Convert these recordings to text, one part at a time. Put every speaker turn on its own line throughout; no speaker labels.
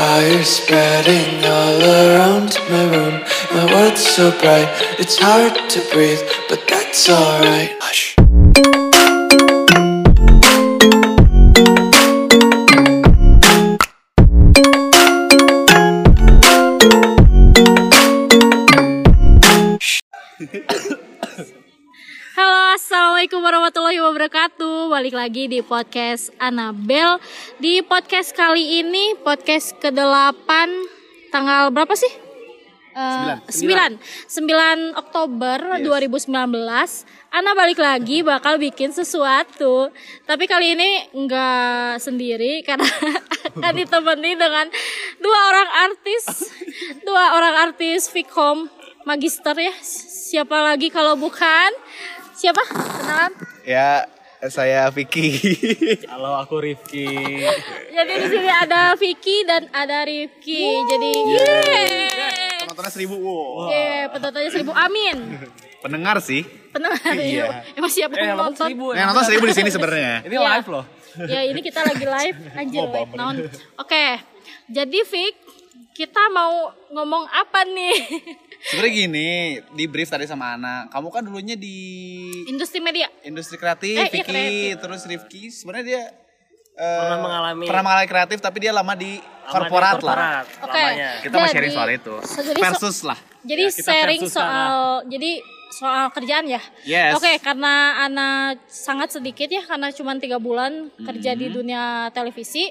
Fire spreading all around my room. My world's so bright, it's hard to breathe, but that's alright. Hush.
Assalamualaikum warahmatullahi wabarakatuh. Balik lagi di podcast Anabel. Di podcast kali ini podcast ke-8 tanggal berapa sih? Eh, 9. 9 Oktober 2019. Ana balik lagi bakal bikin sesuatu. Tapi kali ini nggak sendiri karena akan ditemani dengan dua orang artis, dua orang artis Fikom magister ya. Siapa lagi kalau bukan siapa? Kenalan?
Ya, saya Vicky.
Halo, aku Rifki.
Jadi di sini ada Vicky dan ada Rifki. Jadi yeay.
Penontonnya seribu. Wow.
Yeay, penontonnya seribu. Amin.
Pendengar sih.
Pendengar
Iya.
Emang siapa
Eh,
yang
nonton
nonton?
seribu.
Yang nonton seribu di sini sebenarnya.
Ini
Iya.
live loh.
Ya ini kita lagi live anjir live naon. Oke. Jadi Vic, kita mau ngomong apa nih?
Sebenarnya gini, di brief tadi sama Ana. Kamu kan dulunya di
Industri media.
industri kreatif,
Eh, iya,
Vicky,
kreatif.
terus Rifki. Sebenarnya dia eh,
Pernah mengalami-
pernah mengalami kreatif tapi dia lama di
Lama di
korporat lah.
Oke.
lamanya.
Kita mau
Jadi-
sharing soal itu.
jadi so-
Versus lah.
Jadi
Ya,
sharing soal jadi soal kerjaan ya.
Yes.
Oke, karena Ana sangat sedikit ya karena cuma tiga bulan kerja
Hmm.
di dunia televisi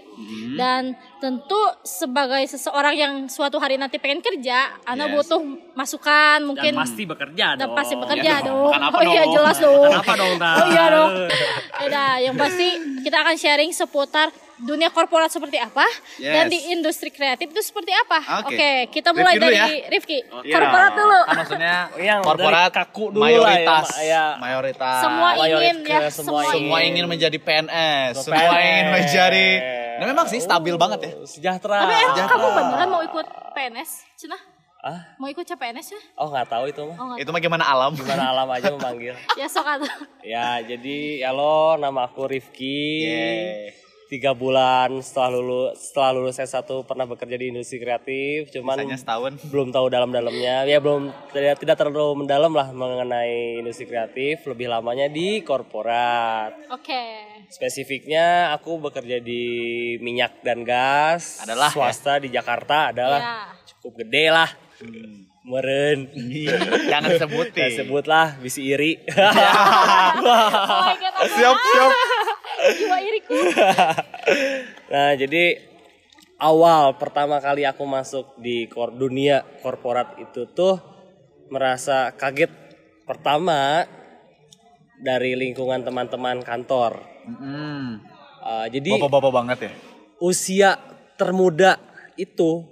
dan tentu sebagai seseorang yang suatu hari nanti pengen kerja, Ana
Yes.
butuh masukan mungkin
Dan pasti bekerja
dan
dong.
pasti bekerja
Iya dong.
dong. Oh iya jelas dong.
Makan apa dong?
Oh iya dong. Yaudah, yang pasti kita akan sharing seputar dunia korporat seperti apa
Yes.
dan di industri kreatif itu seperti apa.
Oke.
Oke, kita mulai
Rifki
dari
ya.
Rifki.
Iya.
Korporat dulu.
Kan maksudnya
Yang
korporat
kaku dulu
mayoritas.
lah ya, Ma- ya.
Mayoritas.
Semua ingin
Mayoritas
ya, semua,
semua
Semua
ingin.
ingin menjadi PNS,
Ke
semua
PNS.
ingin menjadi. Nah memang sih stabil banget ya.
Oh, Sejahtera.
Tapi emang
Sejahtera.
kamu beneran mau ikut PNS, Cina?
Ah?
Mau ikut CPNS ya?
Oh, nggak tahu itu mah.
Oh.
Itu mah gimana alam?
Gimana alam aja memanggil.
Ya sok atau.
Ya, jadi halo, nama aku Rifki.
Yeay.
Tiga bulan setelah lulus setelah lulus S1 pernah bekerja di industri kreatif, cuman
Misalnya setahun.
belum tahu dalam-dalamnya. Ya belum tidak, tidak terlalu mendalam lah mengenai industri kreatif, lebih lamanya di korporat.
Oke.
Spesifiknya aku bekerja di minyak dan gas.
Adalah, ya.
swasta di Jakarta adalah
Ya.
cukup gede lah. Meren.
Jangan sebutin.
Ya sebutlah bisi iri.
Oh my god,
siap, siap.
Jiwa iriku.
nah, jadi awal pertama kali aku masuk di kor dunia korporat itu tuh merasa kaget pertama dari lingkungan teman-teman kantor.
Hmm.
Uh, jadi
Bapak-bapak banget ya.
usia termuda itu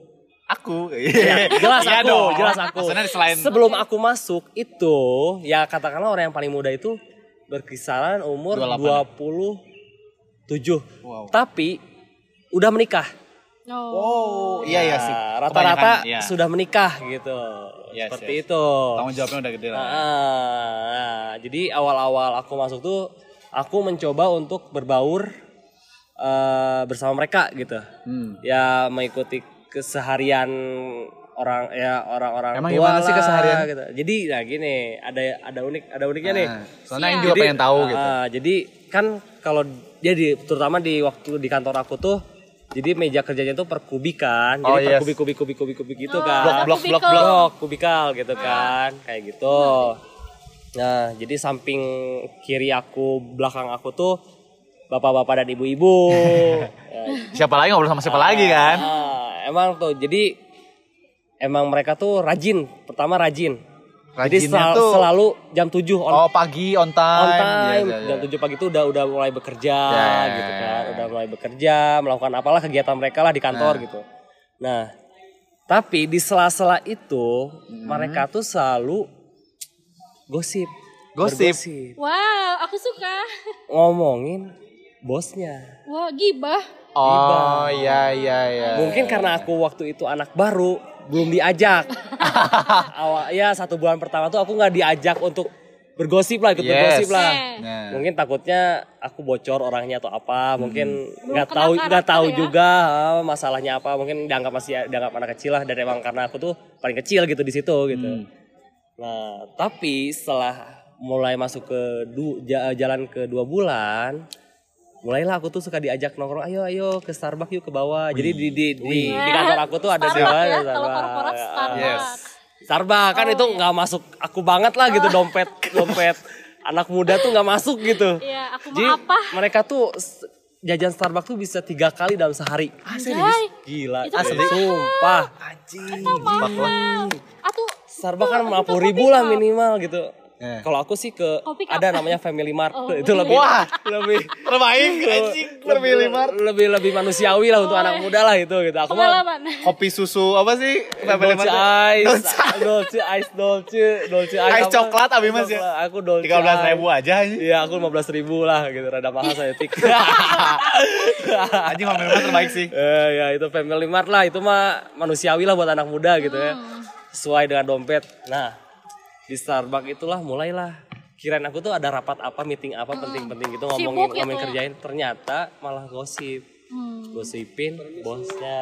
Aku.
jelas
Iya
aku,
dong.
jelas aku.
Selain
Sebelum aku masuk itu ya katakanlah orang yang paling muda itu berkisaran umur
28.
27.
Wow.
Tapi udah menikah.
No.
Oh, iya iya sih.
Rata-rata
iya.
sudah menikah gitu.
Yes,
Seperti
yes.
itu.
Tanggung jawabnya udah gede lah.
Nah, nah, jadi awal-awal aku masuk tuh aku mencoba untuk berbaur eh, bersama mereka gitu.
Hmm.
Ya mengikuti keseharian orang ya orang-orang
Emang
tua
gimana sih
lah,
keseharian?
gitu. Jadi nah gini, ada ada unik ada uniknya nih.
Nah, soalnya yang juga
Jadi,
pengen tahu gitu.
ah, jadi kan kalau dia di terutama di waktu di kantor aku tuh jadi meja kerjanya tuh per kubikan,
Oh,
jadi per
yes.
kubik kubik kubik kubik kubik gitu
Oh,
kan.
Blok, blok, blok,
blok kubikal gitu kan, kayak gitu. Nah, jadi samping kiri aku, belakang aku tuh bapak-bapak dan ibu-ibu. Ya,
Siapa lagi ngobrol sama siapa lagi kan?
Ah, emang tuh jadi emang mereka tuh rajin. Pertama rajin. Jadi
Rajinnya
sel-
tuh-
selalu jam 7 on,
Oh pagi on time.
on time.
Iya, iya,
Jam
iya.
7 pagi tuh udah udah mulai bekerja
Ya, ya,
gitu
ya,
kan.
ya.
Udah mulai bekerja, melakukan apalah kegiatan mereka lah di kantor
Nah.
gitu. Nah, tapi di sela-sela itu
Hmm.
mereka tuh selalu gosip.
Gosip.
Bergosip.
Wow, aku suka.
Ngomongin bosnya.
Wah, gibah.
Oh iya iya iya.
Mungkin karena aku waktu itu anak baru, belum diajak. Awal ya satu bulan pertama tuh aku nggak diajak untuk bergosip lah ikut
Yes.
bergosip lah
Eh.
Nah.
mungkin takutnya aku bocor orangnya atau apa mungkin nggak tahu nggak tahu
ya.
juga ah, masalahnya apa mungkin dianggap masih dianggap anak kecil lah dan emang karena aku tuh paling kecil gitu di situ gitu nah tapi setelah mulai masuk ke du- ja- jalan ke dua bulan mulailah aku tuh suka diajak nongkrong ayo ayo ke Starbucks yuk ke bawah jadi di di di, di kantor aku tuh ada
Starbucks
dua
ya,
Starbucks.
kalau korporat
Ah,
Starbucks.
Yes.
Starbucks kan
Oh,
itu
iya.
nggak masuk aku banget lah gitu dompet dompet anak muda tuh nggak masuk gitu.
Iya, aku
Jadi
apa?
mereka tuh jajan Starbucks tuh bisa tiga kali dalam sehari.
Anjay.
Gila,
Itu
asli.
mahal.
Sumpah.
Itu mahal. Atuh
Starbucks kan 50
kopi
ribu lah minimal gitu.
Eh.
Kalau aku sih ke
Kopi cup.
ada namanya Family Mart
Oh,
itu
iya.
lebih
Wah.
lebih
Terbaik anjing Family Mart.
lebih lebih manusiawi lah untuk anak muda lah itu gitu. Aku mah.
Kopi susu apa sih? Family
Dolce
Mart.
Ice, Dolce Ice, Dolce, Dolce Ice.
Ice coklat, Abi, Mas, ya?
Aku Dolce
Tiga belas ribu
Ice.
aja anjing.
Iya, aku 15 ribu lah gitu, rada mahal saya tik.
Anjing Family Mart terbaik sih.
Eh, ya itu Family Mart lah, itu mah manusiawi lah buat anak muda gitu ya. Sesuai dengan dompet. Nah, di Starbucks itulah mulailah. Kirain aku tuh ada rapat apa, meeting apa penting-penting gitu ngomongin
Sibuk gitu
ngomongin
ya.
kerjain. Ternyata malah gosip.
Hmm.
Gosipin bosnya.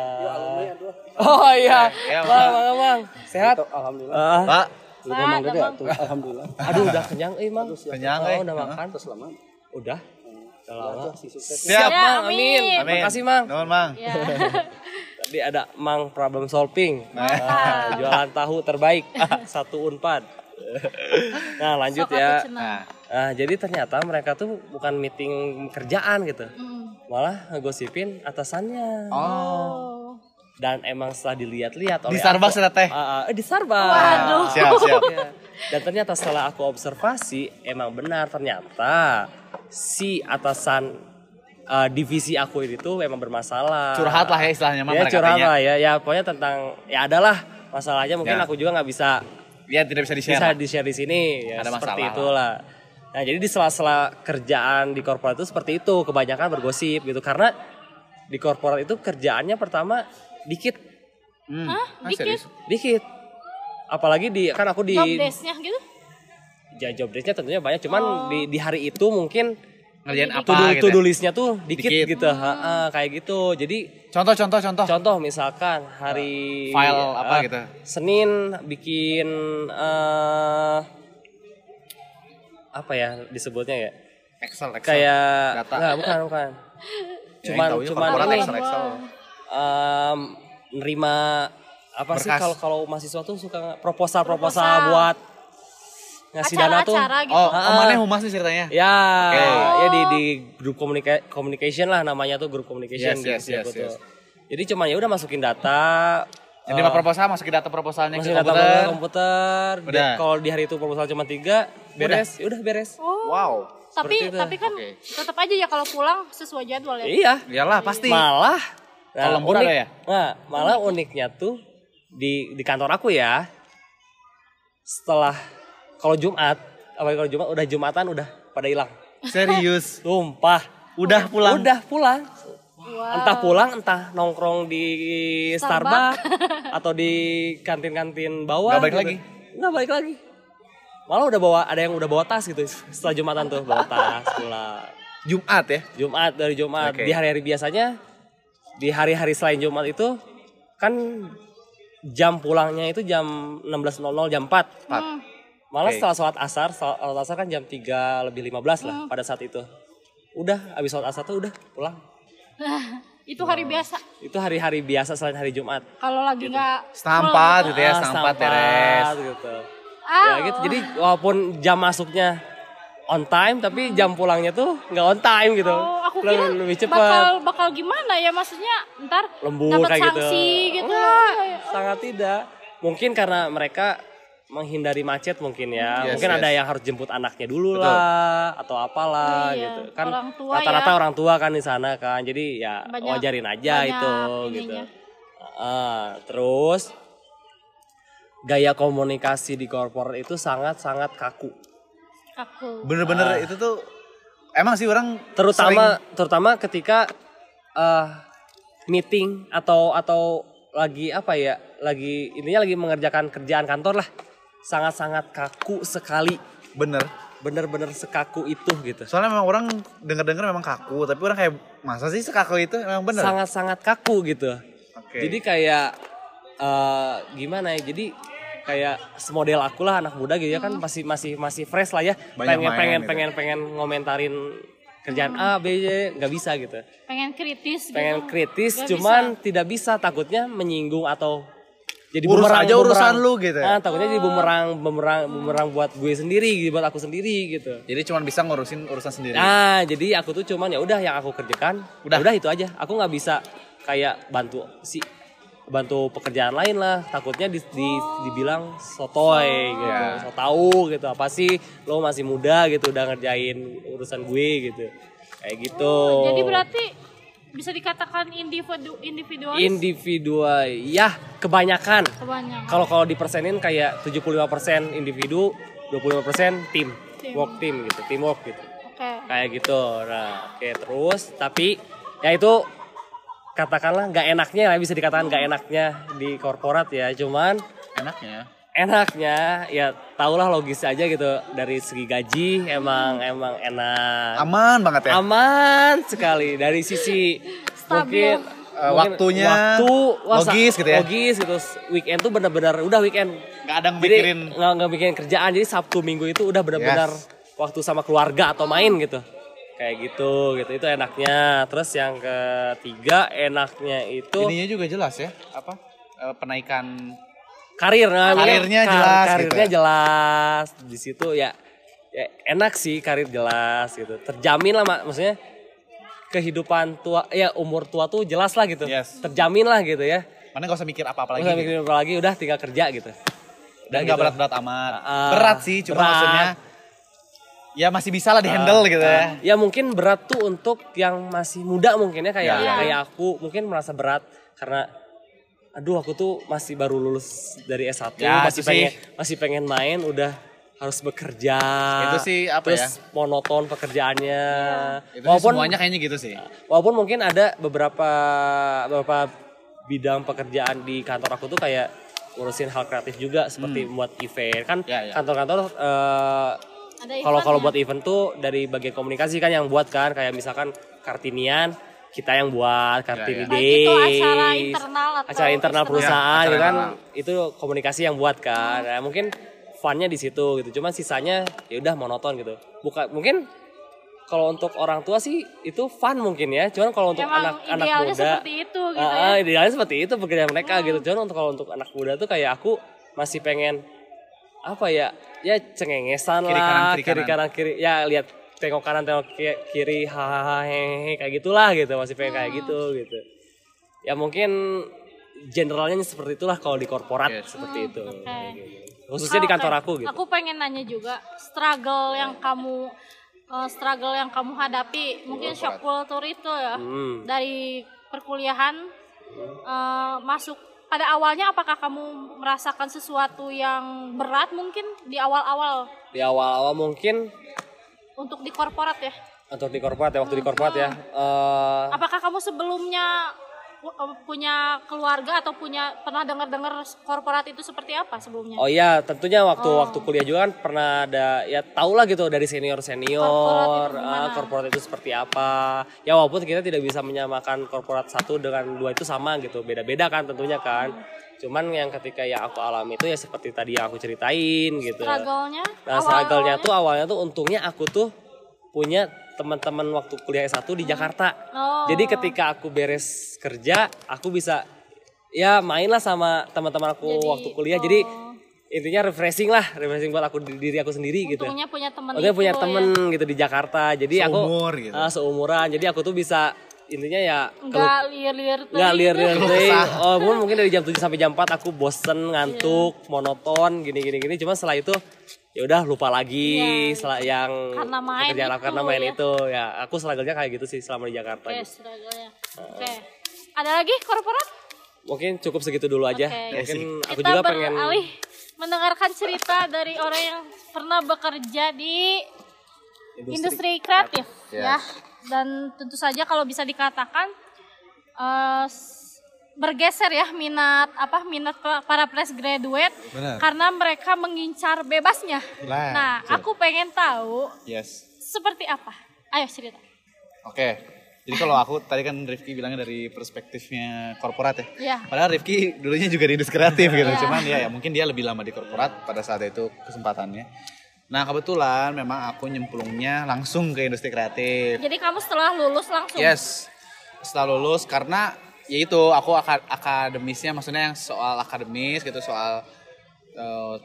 Oh iya.
Ya,
Bang, bang, bang. Sehat? Alhamdulillah.
Pak,
Pak, Gampang.
Alhamdulillah.
Aduh udah kenyang eh mang.
Kenyang,
oh,
eh.
udah makan.
Terus lama.
Udah. Udah lama.
sukses.
siap.
Ya,
Mang, amin.
amin.
Amin.
Makasih mang.
Nuhun, Mang.
Ya.
Tadi ada mang problem solving. Nah, jualan tahu terbaik. Satu unpad. Nah lanjut
Sok
ya.
Nah,
Nah, jadi ternyata mereka tuh bukan meeting kerjaan gitu.
Mm.
Malah ngegosipin atasannya.
Oh.
Dan emang setelah dilihat-lihat oleh
Di Starbucks
aku-
ya, Teh?
Ah, ah, di Starbucks.
Waduh.
siap, siap.
Iya. Dan ternyata setelah aku observasi emang benar ternyata si atasan uh, divisi aku ini tuh emang bermasalah.
Curhat lah ya istilahnya mah
Ya
mereka
curhat lah ya. Ya pokoknya tentang ya adalah masalahnya mungkin
Ya.
aku juga nggak bisa
Ya tidak bisa di-share.
bisa
lah.
di share di sini ya
Ada
seperti
masalah
itulah. Nah jadi di sela-sela kerjaan di korporat itu seperti itu kebanyakan bergosip gitu karena di korporat itu kerjaannya pertama dikit
Hmm.
Hah?
Ah,
Dikit?
dikit apalagi di kan aku di
Job desk-nya gitu?
ya job desk-nya tentunya banyak cuman di di hari itu mungkin
Ngerjain apa
to-do
gitu. ya?
listnya tuh dikit,
Dikit.
gitu Ha, ha, kayak gitu jadi
Contoh, contoh, contoh.
contoh misalkan hari
File apa
eh,
gitu?
Senin bikin eh apa ya disebutnya ya
Excel, Excel.
kayak
Data.
enggak bukan bukan
Ya,
cuman
taunya
cuman ini
Excel, Excel.
em, nerima apa sih
Berkas.
kalau kalau mahasiswa tuh suka proposal proposal,
Proposal.
buat ngasih dana tuh
Acara-acara gitu.
Oh, oh mana humas nih ceritanya?
Ya,
Oke.
ya di di grup communica- communication lah namanya tuh grup communication
Yes,
di
yes, yes,
tuh.
yes.
Jadi cuma ya udah masukin data.
Jadi mah proposal masukin data proposalnya ke
masukin data
komputer.
ke komputer. Di-
Udah.
Kalau di hari itu proposal cuma tiga, beres. Ya udah beres.
Oh.
Wow.
Tapi
Seperti itu.
tapi kan
Oke.
tetap aja ya kalau pulang sesuai jadwal ya.
Iya.
Iyalah pasti.
Malah
Kalau lembur ada ya?
Nah, malah uniknya tuh di di kantor aku ya. Setelah kalau Jumat, apalagi kalau Jumat udah Jumatan udah pada hilang.
Serius.
Sumpah.
Udah pulang.
Udah pulang.
Wow.
Entah pulang, entah nongkrong di
Starbucks.
Starbucks atau di kantin-kantin bawah.
Nggak balik
gitu.
lagi?
Nggak balik lagi. Malah udah bawa, ada yang udah bawa tas gitu. Setelah Jumatan tuh bawa tas pulang.
Jumat ya?
Jumat dari Jumat.
Oke.
Di hari-hari biasanya, di hari-hari selain Jumat itu kan jam pulangnya itu jam 16.00 jam 4.
Hmm.
Malah
Oke.
setelah sholat asar, sholat asar kan jam 3 lebih 15 lah pada saat itu. Udah, habis sholat asar tuh udah pulang.
Itu hari biasa.
Itu hari-hari biasa selain hari Jumat.
Kalau lagi nggak
Setampat gitu ya,
Ah,
setampat beres.
gitu.
Ah,
ya gitu. Jadi walaupun jam masuknya on time tapi jam pulangnya tuh nggak on time gitu.
Oh, aku kira
lebih, cepat.
bakal bakal gimana ya maksudnya ntar
lembur
dapat
kayak gitu.
sanksi gitu.
Enggak,
Kayak, oh.
sangat tidak. Mungkin karena mereka menghindari macet mungkin ya.
Yes,
mungkin
yes.
ada yang harus jemput anaknya dulu
Betul.
lah atau apalah
Iya,
gitu. Kan
orang
rata-rata
ya.
orang tua kan di sana kan. Jadi ya
Banyak-
wajarin aja
banyak
itu gitu.
ininya.
Ah, terus gaya komunikasi di korporat itu sangat-sangat kaku.
Aku.
Bener-bener itu tuh emang sih orang
terutama terutama ketika eh meeting atau atau lagi apa ya lagi ininya lagi mengerjakan kerjaan kantor lah sangat-sangat kaku sekali
bener.
bener-bener sekaku itu gitu
Soalnya memang orang denger-denger memang kaku, tapi orang kayak masa sih sekaku itu memang bener.
sangat-sangat kaku gitu
Oke.
jadi kayak eh, gimana ya jadi kayak semodel aku lah anak muda gitu ya kan masih masih masih fresh lah ya
Banyak
pengen
main
pengen
gitu.
pengen pengen ngomentarin kerjaan A B C nggak bisa gitu
pengen kritis
pengen
gitu.
kritis
Nggak
cuman tidak bisa takutnya menyinggung atau jadi
Urus
bumerang,
aja urusan
bumerang.
lu gitu ya?
Ah, takutnya jadi bumerang bumerang bumerang buat gue sendiri gitu, buat aku sendiri gitu
Jadi cuma bisa ngurusin urusan sendiri.
Nah, jadi aku tuh cuman ya udah yang aku kerjakan,
Udah.
udah itu aja. Aku nggak bisa kayak bantu si bantu pekerjaan lain lah. Takutnya di, di- dibilang sotoy gitu,
Ya.
so tahu gitu. Apa sih lo masih muda gitu udah ngerjain urusan gue gitu. Kayak gitu.
jadi berarti bisa dikatakan individu individualis
individual ya kebanyakan.
kebanyakan
Kalau kalau dipersenin kayak 75% individu, 25% tim,
Tim.
work team gitu, teamwork gitu.
oke
kayak gitu nah oke terus tapi ya itu katakanlah nggak enaknya lah bisa dikatakan nggak enaknya di korporat ya cuman
Enaknya.
Enaknya ya tahulah logis aja gitu dari segi gaji emang emang enak
Aman banget ya.
aman sekali dari sisi
Stabil.
mungkin mungkin
waktunya
waktu wah,
logis gitu ya.
logis gitu weekend tuh benar-benar udah weekend
Gak ada mikirin.
nggak nggak mikirin kerjaan jadi sabtu minggu itu udah benar-benar
Yes.
waktu sama keluarga atau main gitu kayak gitu gitu itu enaknya terus yang ketiga enaknya itu
Ininya juga jelas ya. Apa? Eh, penaikan
karir nah,
Karirnya
kar-
jelas
karirnya
gitu.
jelas di situ ya, ya enak sih karir jelas gitu terjamin lah mak maksudnya kehidupan tua ya umur tua tuh jelas lah gitu
Yes.
terjamin lah gitu ya
mana gak usah mikir apa-apa
Nggak
lagi.
usah
gitu.
apa lagi udah tinggal kerja gitu
Dan
gitu.
gak berat-berat amat.
Ah,
berat sih, cuma
berat.
maksudnya ya masih bisa lah dihandle gitu ya.
Ya mungkin berat tuh untuk yang masih muda mungkin ya kayak
Ya.
kayak aku mungkin merasa berat karena aduh aku tuh masih baru lulus dari S1
Ya,
masih
itu sih.
pengen masih pengen main udah harus bekerja.
Itu sih apa
terus monoton pekerjaannya.
Itu sih
walaupun
semuanya kayaknya gitu sih.
walaupun mungkin ada beberapa beberapa bidang pekerjaan di kantor aku tuh kayak ngurusin hal kreatif juga seperti membuat event kan
Hmm. Ya, ya.
kantor-kantor
ada
kalau kalau
eventnya.
buat event tuh dari bagian komunikasi kan yang buat kan kayak misalkan Kartinian kita yang buat Kartini
Ya, ya.
Baik
Days
itu acara internal atau
acara internal perusahaan
Ya,
gitu kan itu komunikasi yang buat kan Nah, mungkin funnya di situ gitu cuman sisanya ya udah monoton gitu bukan mungkin kalau untuk orang tua sih itu fun mungkin ya cuman kalau untuk
Emang
anak-anak
idealnya
muda
seperti itu gitu
Ah,
ya.
ah, idealnya seperti itu pekerjaan mereka gitu. Cuman untuk kalau untuk anak muda tuh kayak aku masih pengen apa ya? Ya cengengesan
Kiri kanan,
lah,
kiri
kiri
kanan.
kanan kiri. Ya lihat tengok kanan tengok ki- kiri hahaha hehehe kayak gitulah gitu. Masih pengen kayak gitu gitu. Ya mungkin generalnya seperti itulah kalau di korporat
Yes.
seperti itu.
oke.
Kayak gitu. Khususnya di
Oke,
kantor aku gitu.
Aku pengen nanya juga struggle yang kamu eh, struggle yang kamu hadapi mungkin shock culture itu ya
Hmm.
dari perkuliahan eh, masuk pada awalnya apakah kamu merasakan sesuatu yang berat mungkin di awal-awal
Di awal-awal mungkin
untuk di korporat ya?
untuk di korporat ya waktu di korporat ya. eh,
Apakah kamu sebelumnya pu- punya keluarga atau punya pernah dengar-dengar korporat itu seperti apa sebelumnya?
Oh iya, tentunya waktu
Oh.
waktu kuliah juga kan pernah ada ya tau lah gitu dari senior senior
Korporat itu
korporat itu seperti apa. Ya walaupun kita tidak bisa menyamakan korporat satu dengan dua itu sama gitu, beda-beda kan tentunya kan. Cuman yang ketika yang aku alami itu ya seperti tadi yang aku ceritain gitu.
Struggle-nya?
Nah, struggle-nya tuh awalnya tuh untungnya aku tuh punya teman-teman waktu kuliah S1 di Jakarta.
Oh.
Jadi ketika aku beres kerja, aku bisa ya main lah sama teman-teman aku
Jadi,
waktu kuliah. Jadi
oh.
intinya refreshing lah, refreshing buat aku di- diri aku sendiri gitu.
Untungnya punya teman
Untungnya
itu
punya
ya.
temen gitu di Jakarta. Jadi aku
Seumur gitu.
ah, seumuran. Jadi aku tuh bisa intinya ya
Enggak liar-liar tuh.
nggak liar liar
Kesah.
oh mungkin mungkin dari jam 7 sampai jam 4 aku bosen ngantuk
Iya.
monoton gini gini gini cuman setelah itu ya udah lupa lagi
Iya.
setelah yang
Karena main
pekerjaan aku
itu,
karena main
ya.
itu ya aku struggle-nya kayak gitu sih selama di Jakarta
Oke,
gitu.
struggle-nya. Oke. Ada lagi korporat?
mungkin cukup segitu dulu aja
Oke.
mungkin aku
Kita
juga pengen
mendengarkan cerita dari orang yang pernah bekerja di industri, kreatif ya. Dan tentu saja kalau bisa dikatakan eh, s- bergeser ya minat apa minat pa- para fresh graduate
Benar.
karena mereka mengincar bebasnya. Nah,
betul.
aku pengen tahu
Yes.
seperti apa. Ayo cerita.
Oke. Jadi kalau aku tadi kan Rifki bilangnya dari perspektifnya korporat ya.
Iya.
Padahal Rifki dulunya juga di industri kreatif gitu.
Iya.
Cuman ya, ya mungkin dia lebih lama di korporat pada saat itu kesempatannya. Nah kebetulan memang aku nyemplungnya langsung ke industri kreatif.
Jadi kamu setelah lulus langsung.
Yes. Setelah lulus karena ya itu aku aka- akademisnya maksudnya yang soal akademis gitu soal eh,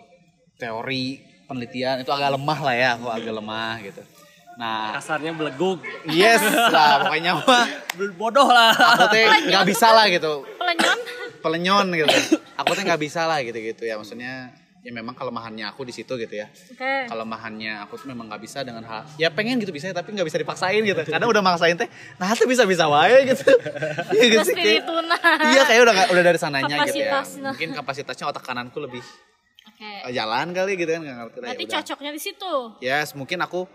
teori penelitian itu agak lemah lah ya aku agak lemah gitu. Nah
Kasarnya beleguk.
yes lah pokoknya mah
Bodoh lah.
aku teh nggak bisa lah gitu
Pelenyon.
pelenyon gitu aku teh nggak bisa lah gitu gitu ya maksudnya ya memang kelemahannya aku di situ gitu ya
Oke.
kelemahannya aku tuh memang nggak bisa dengan hal ya pengen gitu bisa tapi nggak bisa dipaksain gitu karena udah maksain teh nah tuh bisa bisa wae gitu Iya gitu sih, kayak- iya kayak udah nggak- udah dari sananya gitu ya mungkin kapasitasnya otak kananku lebih
Oke.
eh, jalan kali gitu kan nggak ngerti ya
Berarti
udah.
cocoknya di situ.
Yes, mungkin aku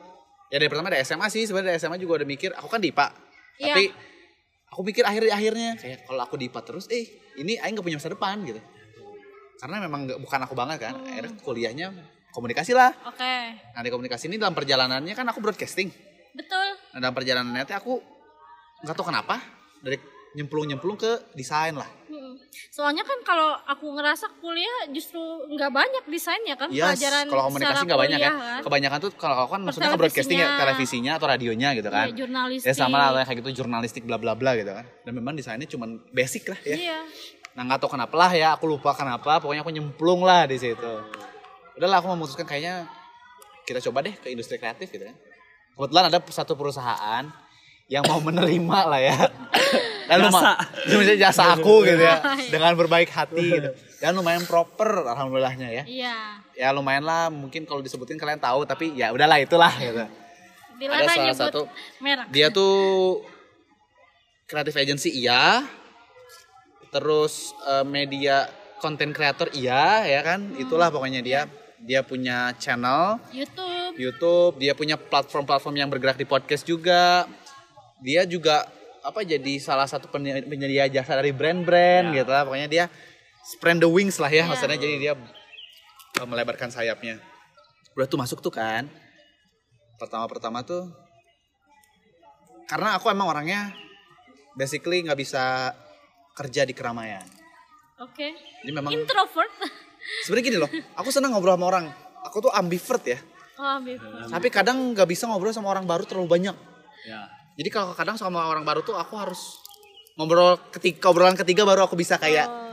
ya dari pertama dari SMA sih sebenarnya dari SMA juga udah mikir aku kan di IPA.
Iya.
Tapi aku mikir akhir-akhirnya kayak kalau aku di IPA terus eh ini aing gak punya masa depan gitu. Karena memang nggak- bukan aku banget kan.
Hmm.
Akhirnya kuliahnya komunikasi lah.
Oke.
Nah, di komunikasi ini dalam perjalanannya kan aku broadcasting.
Betul.
Nah, dalam perjalanannya teh aku nggak tahu kenapa dari nyemplung-nyemplung ke desain lah.
Mm. Soalnya kan kalau aku ngerasa kuliah justru nggak banyak desainnya kan
Yes,
pelajaran
kalau komunikasi nggak banyak ya.
kuliah kan.
Kebanyakan tuh kalau aku kan maksudnya ke broadcasting ya, televisinya atau radionya gitu kan.
Iya, jurnalistik.
Ya sama lah kayak gitu jurnalistik bla bla bla gitu kan. Dan memang desainnya cuman basic lah ya.
Iya.
Nah nggak tahu kenapa lah ya, aku lupa kenapa. Pokoknya aku nyemplung lah di situ. Udahlah aku memutuskan kayaknya kita coba deh ke industri kreatif gitu kan. Kebetulan ada satu perusahaan yang mau menerima lah ya. Dan luma- Maksudnya jasa aku gitu ya. Dengan berbaik hati gitu. Dan lumayan proper alhamdulillahnya ya.
Iya.
Ya lumayan lah mungkin kalau disebutin kalian tahu tapi ya udahlah itulah gitu.
Dilarang
salah
nyebut
satu
merek.
Dia tuh creative agency iya. Terus eh, media content creator iya ya kan. Itulah pokoknya dia dia punya channel
YouTube.
YouTube, dia punya platform-platform yang bergerak di podcast juga. Dia juga apa jadi salah satu penye- penyedia jasa dari brand-brand gitu lah. Pokoknya dia spread the wings lah ya,
Ya.
maksudnya jadi dia uh, melebarkan sayapnya. Udah tuh masuk tuh kan. Pertama-pertama tuh karena aku emang orangnya basically nggak bisa kerja di keramaian.
Oke.
Jadi memang
Introvert.
sebenarnya gini loh, aku senang ngobrol sama orang. Aku tuh ambivert ya.
Oh, ambil.
Tapi kadang nggak bisa ngobrol sama orang baru terlalu banyak.
Ya.
Jadi kalau kadang sama orang baru tuh aku harus ngobrol ketika obrolan ketiga baru aku bisa kayak
Oh,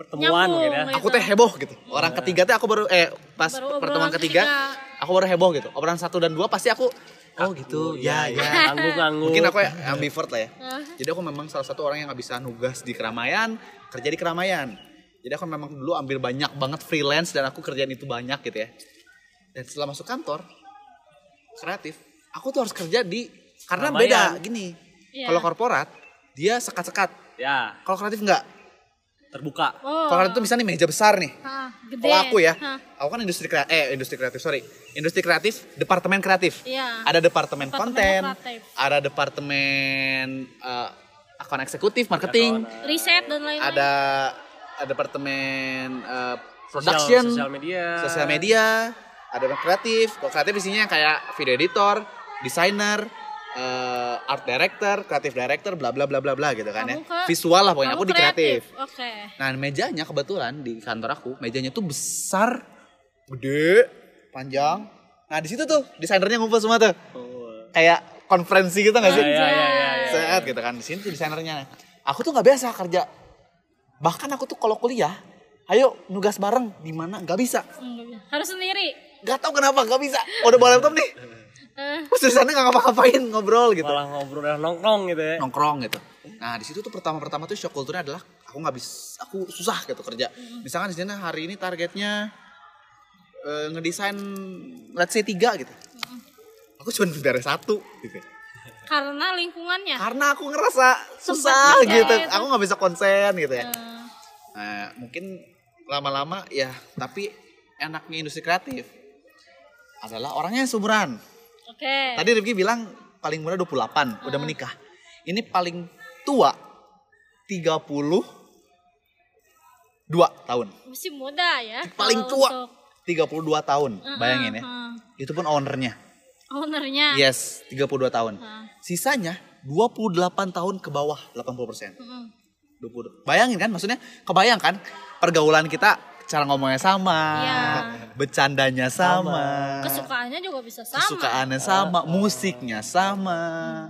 Pertemuan
Nyambung,
mungkin ya.
gitu.
aku teh heboh gitu. Orang ketiga teh aku baru eh pas
Baru
pertemuan ketiga,
ketiga.
aku baru heboh gitu. Obrolan satu dan dua pasti aku oh gitu. Ya ya.
Ngangguk-ngangguk.
Mungkin aku ya ambivert lah ya. Jadi aku memang salah satu orang yang nggak bisa nugas di keramaian, kerja di keramaian. Jadi aku memang dulu ambil banyak banget freelance dan aku kerjaan itu banyak gitu ya. Dan setelah masuk kantor kreatif, aku tuh harus kerja di karena
Keramaian.
beda gini.
Iya.
Kalau korporat dia sekat-sekat.
Ya,
Kalau kreatif enggak.
Terbuka.
Oh.
Kalau tuh misalnya nih meja besar nih.
Ah, gede.
Kalau aku ya,
Hah.
aku kan industri kreatif, eh industri kreatif sorry, industri kreatif, departemen kreatif.
Iya.
Ada departemen,
Departemen
konten,
kreatif.
ada departemen eh, akun eksekutif, marketing,
Riset dan lain-lain.
ada ada departemen eh,
Sosial-
production,
sosial media.
sosial media, ada departemen kreatif. Kalau kreatif isinya kayak video editor, desainer, eh, art director, creative director, bla bla bla bla bla gitu kan ya.
Kamu ke-
Visual lah pokoknya aku di kreatif.
Oke.
Nah mejanya kebetulan di kantor aku mejanya tuh besar, gede, panjang. Nah di situ tuh desainernya ngumpul semua tuh,
Oh.
kayak konferensi gitu nggak sih?
Iya, iya, iya, iya.
Set gitu kan di sini tuh desainernya. Aku tuh nggak biasa kerja. Bahkan aku tuh kalau kuliah, ayo nugas bareng di mana nggak bisa.
Hmm, Harus sendiri.
Gak tau kenapa nggak bisa. Udah bawa laptop nih,
Eh,
terus di sana nggak ngapa-ngapain ngobrol gitu.
Malah ngobrol dan nongkrong gitu ya.
nongkrong gitu. Nah di situ tuh pertama-pertama tuh shock kulturnya adalah aku nggak bisa, aku susah gitu kerja. Misalkan di sini hari ini targetnya eh, ngedesain let's say tiga gitu. Aku cuma beres satu gitu.
karena lingkungannya.
Karena aku ngerasa susah
Sempat
gitu.
gitu.
Aku nggak bisa konsen gitu ya.
Eh,
Nah mungkin lama-lama ya tapi enaknya industri kreatif adalah orangnya yang
Oke.
Tadi Rifki bilang paling muda 28, udah menikah. Ini paling tua 32 tahun.
Masih muda ya.
Paling tua.
untuk
32 tahun, bayangin ya.
uh,
Itu pun ownernya.
ownernya.
Yes, 32 tahun.
Heeh.
Sisanya 28 tahun ke bawah 80%.
Mm-mm.
20. Bayangin kan maksudnya kebayang kan pergaulan kita cara ngomongnya sama,
Iya.
bercandanya sama,
Kesukaannya juga bisa sama.
kesukaannya sama, musiknya sama,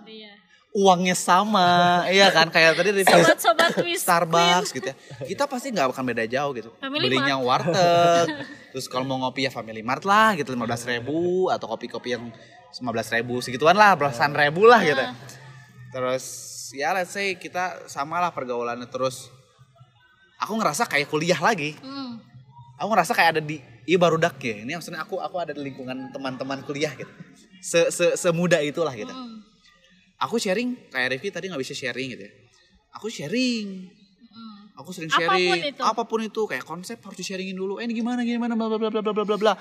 Iya.
uangnya sama, iya kan kayak tadi review
Sobat-sobat Twist
Starbucks gitu ya. Kita pasti nggak akan beda jauh gitu.
Family
Belinya warteg, terus kalau mau ngopi ya Family Mart lah gitu 15 ribu atau kopi-kopi yang 15 ribu segituan lah belasan ribu lah gitu. Terus ya let's say kita samalah pergaulannya terus. Aku ngerasa kayak kuliah lagi.
Hmm
aku ngerasa kayak ada di iya baru dak ya. Ini maksudnya aku aku ada di lingkungan teman-teman kuliah gitu. Se, se semudah itulah gitu.
Mm.
aku sharing kayak Revi tadi nggak bisa sharing gitu ya. Aku sharing.
Mm.
aku sering sharing.
Apa pun itu.
apa pun itu kayak konsep harus di sharingin dulu. Eh ini gimana gimana bla bla bla bla bla bla bla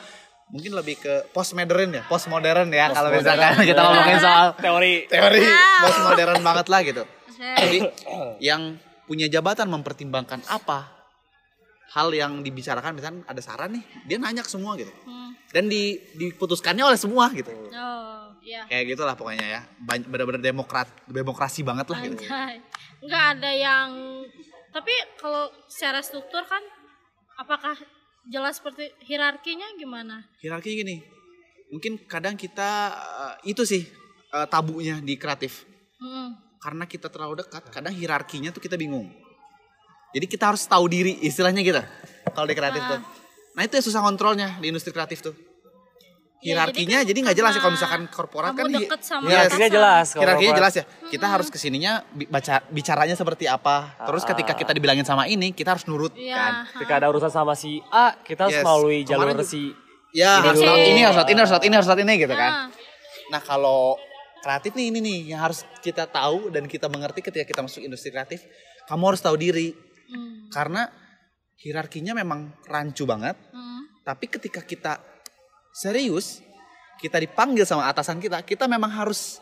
mungkin lebih ke post modern ya post modern ya kalau misalkan kita ngomongin soal
teori.
teori. Post modern banget lah gitu. Jadi yang punya jabatan mempertimbangkan apa hal yang dibicarakan misalkan ada saran nih, dia nanya ke semua gitu.
Hmm.
Dan di diputuskannya oleh semua gitu.
Oh, iya.
Kayak gitulah pokoknya ya. Bener-bener demokrat demokrasi banget lah gitu.
Nggak ada yang tapi kalau secara struktur kan apakah jelas seperti hierarkinya gimana?
hierarki gini mungkin kadang kita eh, itu sih eh, tabunya di kreatif
Hmm.
karena kita terlalu dekat kadang hierarkinya tuh kita bingung jadi kita harus tahu diri istilahnya gitu. Kalau di kreatif tuh. Nah itu yang susah kontrolnya di industri kreatif tuh.
Ya,
hierarkinya
jadi
jadi
kan
nggak jelas ya kalau misalkan korporat kan
deket sama
Yes.
Hierarkinya
atasan.
jelas. kalau
hierarkinya jelas ya. Kita harus ke sininya baca bicaranya seperti apa. Terus ketika kita dibilangin sama ini kita harus nurut
Iya.
kan.
Ketika ada urusan sama si A, kita harus
Yes.
melalui jalur
Kemarin
si
ya
Ini
harus lewat ini harus lewat ini harus lewat ini harus lewat ini gitu kan.
Ah,
Nah kalau kreatif nih ini nih yang harus kita tahu dan kita mengerti ketika kita masuk industri kreatif, kamu harus tahu diri
hmm.
karena hierarkinya memang rancu banget.
Hmm.
Tapi ketika kita serius, kita dipanggil sama atasan kita, kita memang harus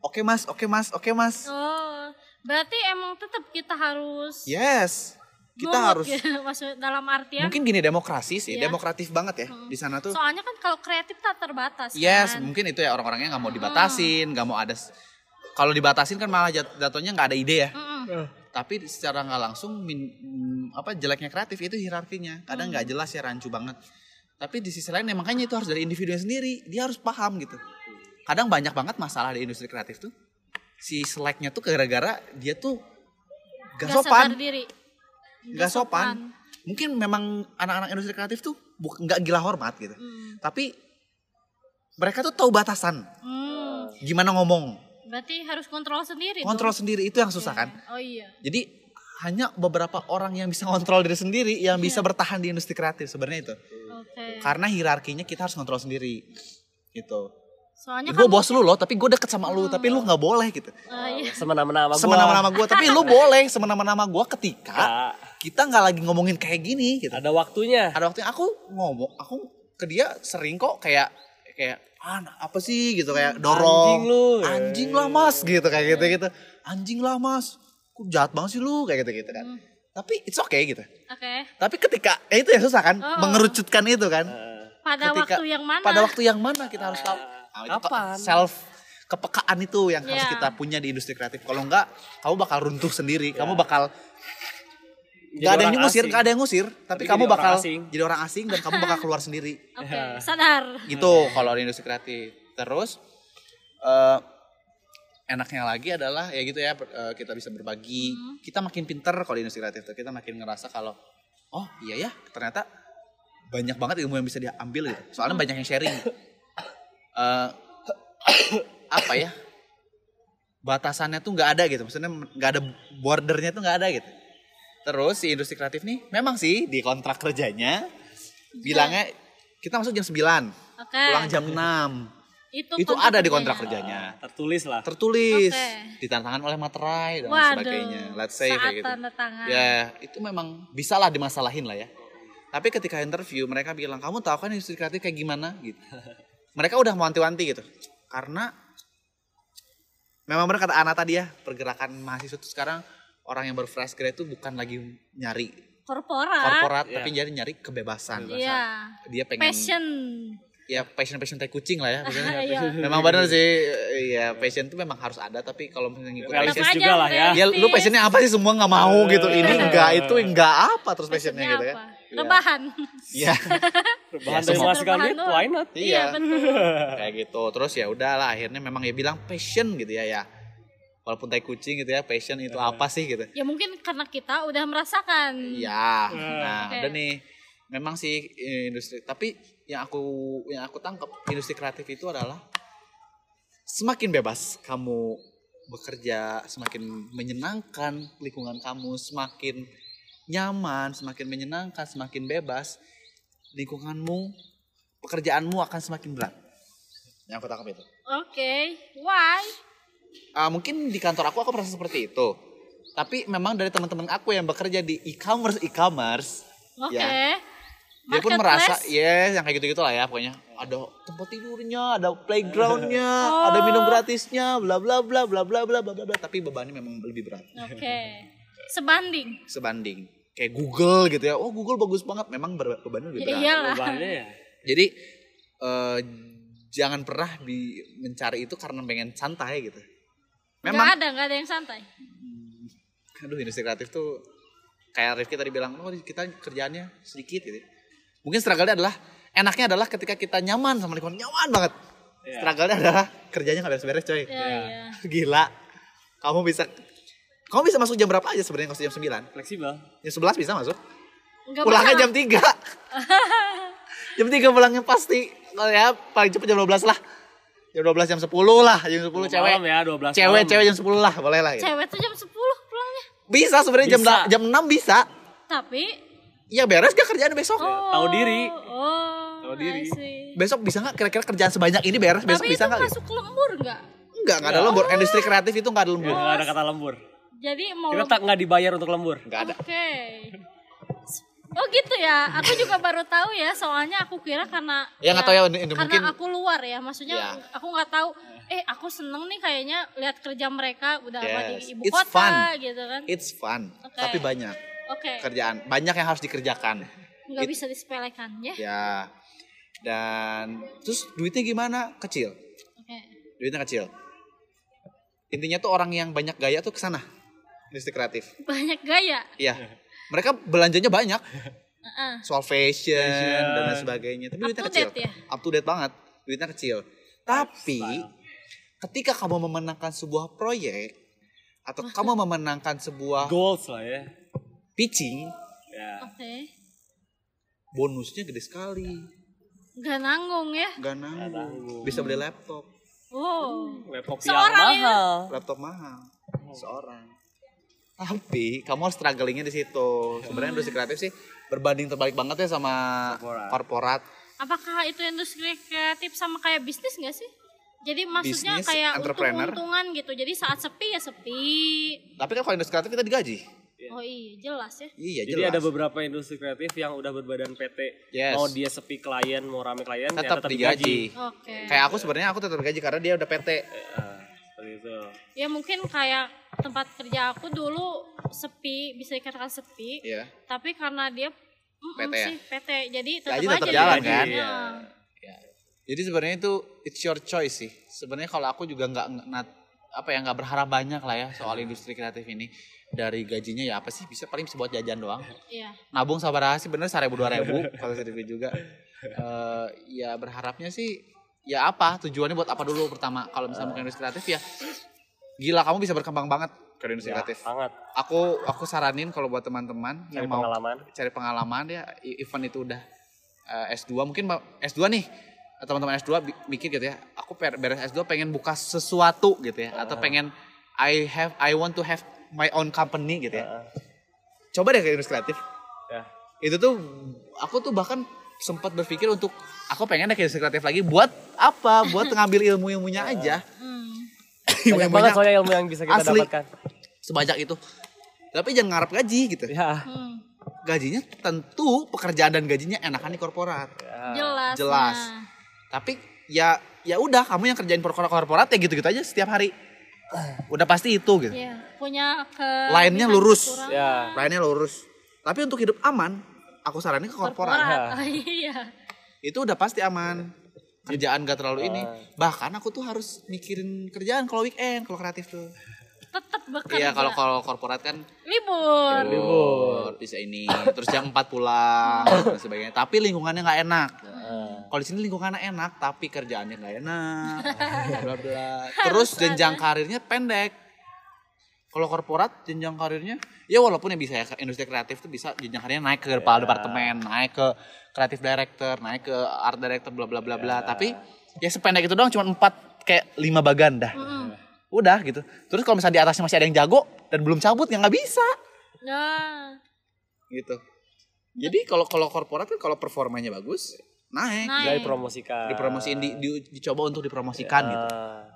oke mas, oke mas, oke mas,
Oh, berarti emang tetap kita harus
yes, kita harus.
ya, maksud dalam artian
Mungkin gini demokrasi sih,
Iya.
demokratif banget ya di sana tuh.
soalnya kan kalau kreatif tak terbatas
Yes,
kan.
mungkin itu ya orang-orangnya nggak mau dibatasin, nggak mau ada. Kalau dibatasin kan malah jat- jatuhnya nggak ada ide ya.
Mm-mm.
Tapi secara nggak langsung min, mm, apa jeleknya kreatif itu hierarkinya. Kadang nggak jelas ya rancu banget. Tapi di sisi lain ya makanya itu harus dari individunya sendiri. Dia harus paham gitu. Kadang banyak banget masalah di industri kreatif tuh. Si seleknya tuh gara-gara dia tuh gak,
Nggak
sopan,
diri
gak sopan. Mungkin memang anak-anak industri kreatif tuh nggak gila hormat gitu.
Hmm.
Tapi mereka tuh tahu batasan.
Hmm.
Gimana ngomong,
berarti harus kontrol sendiri
kontrol
dong.
sendiri itu yang susah kan.
oh iya
Jadi hanya beberapa orang yang bisa kontrol diri sendiri yang bisa bertahan di industri kreatif sebenarnya itu.
oke
Karena hierarkinya kita harus kontrol sendiri. Gitu.
soalnya
gue
kan
bos lu loh, tapi gue deket sama lu, tapi lu nggak boleh gitu.
oh, iya.
semena-mena sama gua.
Semena-mena gue, tapi lu boleh semena-mena sama gue ketika
Ya,
kita nggak lagi ngomongin kayak gini gitu.
ada waktunya.
Ada waktu aku ngomong, aku ke dia sering kok kayak kayak nah, apa sih gitu kayak dorong
Anjing lu.
anjing lah mas gitu kayak gitu gitu anjing lah mas kok jahat banget sih lu kayak gitu gitu kan tapi it's okay gitu
oke
Tapi ketika eh, itu yang susah kan,
Oh.
mengerucutkan itu kan.
pada
Ketika-
waktu yang mana
Pada waktu yang mana kita harus tahu. Nah,
Kapan?
Self kepekaan itu yang harus
Iya.
kita punya di industri kreatif. Kalau enggak, kamu bakal runtuh sendiri. Kamu bakal
Jadi
Gak ada yang ngusir, gak ada yang ngusir, tapi,
Tapi
kamu
jadi orang
bakal
asing.
jadi orang asing dan kamu bakal keluar sendiri.
oke sadar
Gitu kalau di industri kreatif. Terus eh enaknya lagi adalah ya gitu ya eh, kita bisa berbagi. Kita makin pinter kalau di industri kreatif tuh. Kita makin ngerasa kalau oh iya ya ternyata banyak banget ilmu yang bisa diambil gitu. Soalnya banyak yang sharing. Eh apa ya? Batasannya tuh nggak ada gitu. Maksudnya nggak ada bordernya tuh nggak ada gitu. Terus si industri kreatif nih memang sih di kontrak kerjanya bilangnya kita masuk jam 9,
oke
pulang jam 6.
itu
Itu ada di kontrak kerjanya.
Tertulis lah.
Tertulis,
Oke.
ditandatangan oleh materai dan
Waduh,
sebagainya. Let's say kayak gitu.
tanda tangan.
Ya, itu memang bisa lah dimasalahin lah ya. Tapi ketika interview mereka bilang, "Kamu tahu kan industri kreatif kayak gimana?" gitu. mereka udah wanti-wanti gitu. Karena memang benar kata Ana tadi ya, pergerakan mahasiswa itu sekarang orang yang baru fresh grade itu bukan lagi nyari
korporat
korporat
Iya.
tapi jadi nyari kebebasan.
iya
Dia pengen
passion
ya passion passion tai kucing lah ya. maksudnya.
Iya.
memang benar sih ya passion itu memang harus ada tapi kalau misalnya ngikut
Realistis
passion
juga lah ya.
ya lu passionnya apa sih semua nggak mau gitu ini enggak itu enggak apa terus passionnya gitu kan
apa rebahan
iya
Bahan
Ya,
dari
semua-
doang.
why not?
iya
Iya.
betul
kayak gitu terus ya udahlah akhirnya memang ya bilang passion gitu ya ya walaupun tai kucing gitu ya passion itu apa sih gitu.
Ya mungkin karena kita udah merasakan.
Ya nah
Oke.
udah nih. Memang sih eh, industri tapi yang aku yang aku tangkap industri kreatif itu adalah semakin bebas kamu bekerja semakin menyenangkan lingkungan kamu semakin nyaman semakin menyenangkan semakin bebas lingkunganmu pekerjaanmu akan semakin berat. Yang aku tangkap itu.
Oke. Why
Ah, mungkin di kantor aku aku merasa seperti itu. Tapi memang dari teman-teman aku yang bekerja di e-commerce e-commerce
oke.
Ya. dia pun merasa ya yang kayak gitu-gitu lah ya pokoknya. Ada tempat tidurnya ada playgroundnya ada minum gratisnya bla bla bla bla bla bla bla bla. Tapi bebannya memang lebih berat.
Oke. Sebanding?
Sebanding. Kayak Google gitu ya. Oh Google bagus banget. Memang bebannya lebih berat.
Ya.
jadi eh, jangan pernah di mencari itu karena pengen santai gitu
nggak
memang
ada nggak ada yang santai.
Aduh industri kreatif tuh kayak Rifki tadi bilang oh kita kerjaannya sedikit gitu. Mungkin struggle-nya adalah enaknya adalah ketika kita nyaman sama lingkungan. Nyaman banget.
Iya.
struggle-nya adalah kerjanya nggak beres-beres coy.
Ya, ya.
gila. Kamu bisa kamu bisa masuk jam berapa aja sebenarnya kalau jam 9
Fleksibel.
jam 11 bisa masuk?
Nggak
pulangnya
masalah.
jam 3 jam 3 pulangnya pasti oh ya paling cepet jam 12 lah jam 12 jam 10 lah jam 10 cewek
Malam ya 12
cewek
malam.
cewek jam 10 lah boleh lah gitu.
cewek tuh jam 10 pulangnya
bisa sebenarnya jam
Bisa.
jam 6 bisa
tapi
ya beres gak kerjaan besok
oh
Tahu diri.
oh
Tahu diri.
Besok bisa nggak kira-kira kerjaan sebanyak ini beres besok
tapi
bisa
itu
nggak gitu?
masuk lembur nggak
enggak nggak ada lembur industri kreatif itu nggak ada
Ya,
lembur
nggak ada kata lembur.
jadi mau
Kita tak nggak dibayar untuk lembur.
nggak ada
Oke. Oh gitu ya. Aku juga baru tahu ya. Soalnya aku kira karena
Ya, nggak tahu ya,
karena
mungkin-
aku luar ya. Maksudnya
Ya.
aku nggak tahu. Eh aku seneng nih kayaknya lihat kerja mereka udah apa di
Yes.
ibu
It's
kota
fun.
gitu kan.
it's fun
Oke.
tapi banyak
Oke.
kerjaan banyak yang harus dikerjakan
Nggak
It-
bisa disepelekan ya.
ya dan terus duitnya gimana kecil
Oke.
duitnya kecil intinya tuh orang yang banyak gaya tuh ke sana industri kreatif
Banyak gaya.
iya mereka belanjanya banyak
Heeh.
soal fashion, dan lain sebagainya tapi
Up
duitnya
to
kecil
date ya?
up to date banget duitnya kecil tapi ketika kamu memenangkan sebuah proyek atau kamu memenangkan sebuah
Goals lah ya.
pitching
Ya.
Oke.
bonusnya gede sekali
Nggak nanggung ya.
Gak nanggung bisa beli laptop
Oh.
Laptop yang
ya?
mahal.
laptop mahal seorang tapi kamu harus strugglingnya di situ sebenarnya industri kreatif sih berbanding terbalik banget ya sama
Korporat.
korporat
Apakah itu industri kreatif sama kayak bisnis nggak sih? Jadi maksudnya
Bisnis,
kayak untung-untungan gitu. Jadi saat sepi ya sepi.
tapi kan kalau industri kreatif kita digaji
Oh iya, jelas ya.
iya
Jadi
jelas
ada beberapa industri kreatif yang udah berbadan PT.
Yes.
Mau dia sepi klien, mau rame klien, ya
tetap,
tetap
digaji.
Oke.
Kayak aku sebenarnya aku tetap digaji karena dia udah PT.
Ya, seperti itu.
Ya mungkin kayak tempat kerja aku dulu sepi, bisa dikatakan sepi.
Iya.
Tapi karena dia mm,
PT ya?
sih PT, jadi tetap aja
tetap jalan, kan?
Iya.
Nah,
Ya. Jadi sebenarnya itu it's your choice sih. Sebenarnya kalau aku juga nggak apa ya nggak berharap banyak lah ya soal industri kreatif ini. Dari gajinya ya apa sih bisa paling bisa buat jajan doang.
Iya.
Nabung sabar sih bener seribu dua ribu kalau sedikit juga. Eh, ya berharapnya sih ya apa tujuannya buat apa dulu pertama kalau misalnya mau ke industri kreatif ya gila kamu bisa berkembang banget ke industri
Ya,
kreatif.
sangat.
Aku aku saranin kalau buat teman-teman
Cari
yang mau
pengalaman.
cari pengalaman ya event itu udah eh, S2 mungkin ma- S2 nih teman-teman S2 bi- mikir gitu ya aku beres S2 pengen buka sesuatu gitu ya atau pengen I have I want to have my own company gitu ya coba deh ke industri kreatif
Ya.
itu tuh aku tuh bahkan sempat berpikir untuk aku pengen deh ke industri kreatif lagi buat apa buat ngambil ilmu-ilmunya aja
Hmm.
Banyak banget soalnya ilmu yang bisa kita
asli.
dapatkan.
sebanyak itu tapi jangan ngarep gaji gitu
Ya.
Hmm.
gajinya tentu pekerjaan dan gajinya enakan di korporat
Jelas.
jelas.
nah.
tapi ya ya udah kamu yang kerjain korporat korporat ya gitu-gitu aja setiap hari Udah pasti itu gitu.
Iya, punya ke
Lainnya lurus.
Ya.
Lainnya lurus. Tapi untuk hidup aman, aku saranin ke korporat.
korporat. Oh, iya.
Itu udah pasti aman. Kerjaan gak terlalu ini.
Ah.
Bahkan aku tuh harus mikirin kerjaan kalau weekend, kalau kreatif tuh.
Tetap bekerja.
Iya, kalau kalau korporat kan
libur.
libur bisa ini, terus jam 4 pulang dan sebagainya. Tapi lingkungannya nggak enak. Kalau di sini lingkungannya enak, tapi kerjaannya nggak enak. Bla bla. Terus jenjang karirnya pendek. Kalau korporat jenjang karirnya, ya walaupun ya bisa ya industri kreatif tuh bisa jenjang karirnya naik ke kepala departemen, naik ke kreatif director, naik ke art director, bla bla bla bla. Tapi ya sependek itu doang, cuma empat kayak lima bagan dah. Udah gitu. Terus kalau misalnya di atasnya masih ada yang jago dan belum cabut ya nggak bisa
Nah,
gitu. Jadi kalau kalau korporat kan kalau performanya bagus naik,
Naik.
Dari promosikan.
dipromosiin di, di- dicoba untuk dipromosikan gitu.
Ah, gitu.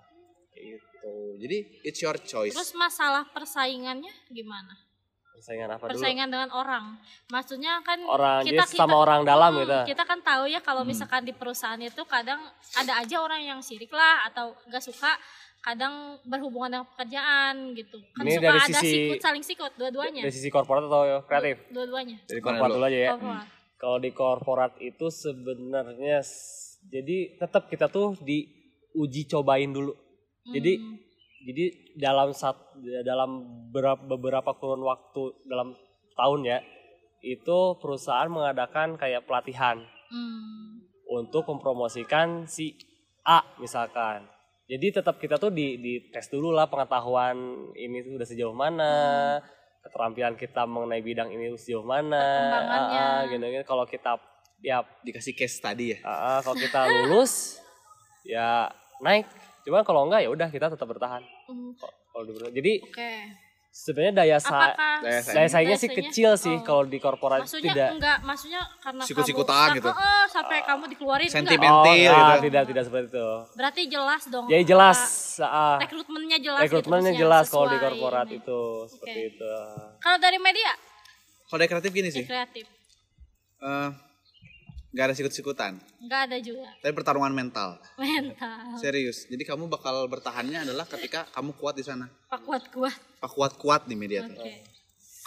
Jadi it's your choice.
terus masalah persaingannya gimana?
Persaingan apa dulu?
Persaingan dengan orang. Maksudnya kan
Orang
kita
dia sama orang dalam
Hmm,
gitu.
Kita kan tahu ya kalau misalkan di perusahaan itu kadang ada aja orang yang sirik lah atau gak suka kadang berhubungan dengan pekerjaan gitu. Kan
Ini
suka
dari
ada
sisi-
sikut saling sikut dua-duanya.
Dari sisi korporat atau kreatif?
Dua-duanya.
Dari korporat
dulu?
dulu aja ya.
Korporat.
Kalau di korporat itu sebenarnya jadi tetap kita tuh diuji cobain dulu. Jadi
Hmm.
jadi dalam sat, dalam beberapa, beberapa kurun waktu dalam tahun ya itu perusahaan mengadakan kayak pelatihan
Hmm.
untuk mempromosikan si A misalkan. Jadi tetap kita tuh di, di tes dulu lah pengetahuan ini tuh udah sejauh mana, keterampilan kita mengenai bidang ini sejauh mana,
Perkembangannya.
ah, ah, gitu-gitu. Kalau kita ya
Dikasih case tadi ya.
kalau kita lulus ya naik. Cuman kalau enggak ya udah kita tetap bertahan.
Hmm,
Kalau di- jadi
Oke.
sebenarnya daya sa
Daya saing.
daya saingnya sih
Daya
kecil
saingnya?
sih
Oh.
kalau di korporat
Maksudnya
tidak
enggak, maksudnya karena
Sikut-sikutan
kamu
gitu.
Heeh, sampai kamu dikeluarin
Sentimen.
enggak.
Oh,
gitu.
tidak tidak seperti itu.
Berarti jelas dong.
Jadi jelas
Pak.
ah,
rekrutmennya jelas.
rekrutmennya
gitu,
jelas kalau di korporat
ini.
itu seperti
Oke.
itu.
Kalau dari media,
Kalau dari kreatif gini sih,
kreatif,
eh, nggak ada sikut-sikutan,
nggak ada juga
tapi pertarungan mental.
mental.
Serius. Jadi kamu bakal bertahannya adalah ketika kamu kuat di sana.
Pak kuat-kuat.
Pak kuat-kuat di media
Oke.
tuh.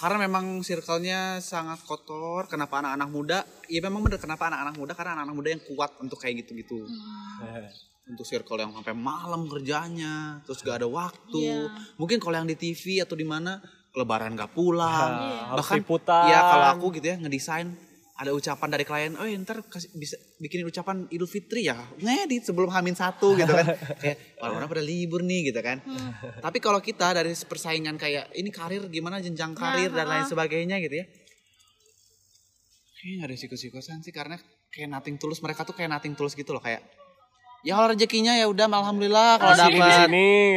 Karena memang circle-nya sangat kotor. Kenapa anak-anak muda? Iya memang bener. Kenapa anak-anak muda? Karena anak-anak muda yang kuat untuk kayak gitu-gitu.
Hmm.
Untuk circle yang sampai malam kerjanya, terus gak ada waktu.
Iya.
Mungkin kalau yang di TV atau di mana, lebaran gak pulang.
Iya. Harus
Bahkan
liputan.
ya kalau aku gitu ya ngedesain ada ucapan dari klien, oh ya, ntar kasih, bisa bikinin ucapan Idul Fitri ya, ngedit sebelum Hamin satu gitu kan, kayak orang-orang pada libur nih gitu kan.
Hmm.
Tapi kalau kita dari persaingan kayak ini karir gimana jenjang karir dan lain sebagainya gitu ya, kayaknya gak ada sikut-sikutan sih karena kayak nothing tulus mereka tuh kayak nothing tulus gitu loh kayak ya kalau rezekinya ya udah alhamdulillah kalau dapat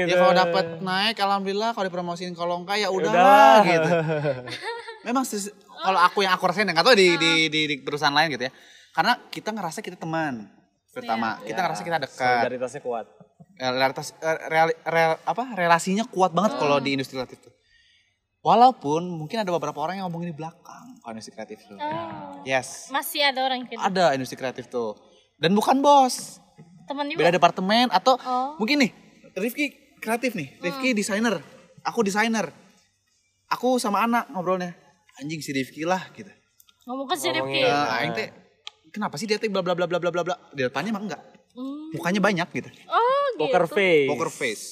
ya kalau dapat naik alhamdulillah kalau dipromosiin kalau enggak ya udah
Udah.
gitu memang kalau aku yang aku rasain nggak tahu di, di, di, di perusahaan lain gitu ya. Karena kita ngerasa kita teman pertama. Kita ngerasa kita dekat.
Solidaritasnya kuat.
Eh, realitas eh, reali- rel- apa relasinya kuat banget kalau di industri kreatif tuh. Walaupun mungkin ada beberapa orang yang ngomongin di belakang kalau industri kreatif tuh.
Oh,
yes.
Masih ada orang gitu.
ada industri kreatif tuh. Dan bukan bos.
Temen juga.
beda departemen atau
Oh.
mungkin nih Rifki kreatif nih. Rifki desainer. Aku desainer. Aku sama anak ngobrolnya anjing si Rifki lah gitu
Ngomong ke si. Rifki.
Eh, aing teh kenapa sih dia teh bla bla bla bla bla bla bla di depannya emang enggak
Hmm.
mukanya banyak gitu
Oh gitu.
Poker face.
poker face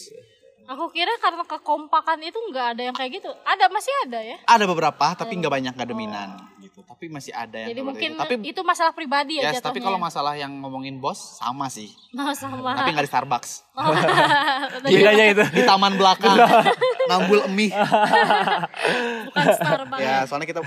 Aku kira karena kekompakan itu nggak ada yang kayak gitu. Ada masih ada ya.
ada beberapa tapi nggak banyak nggak dominan gitu tapi masih ada yang
Jadi mungkin
itu. tapi
itu masalah pribadi ya
yes, tapi kalau masalah yang ngomongin bos sama sih
Nah, sama.
tapi nggak di Starbucks
Tadi
Bedanya itu.
di taman belakang
bukan Starbucks.
ya soalnya kita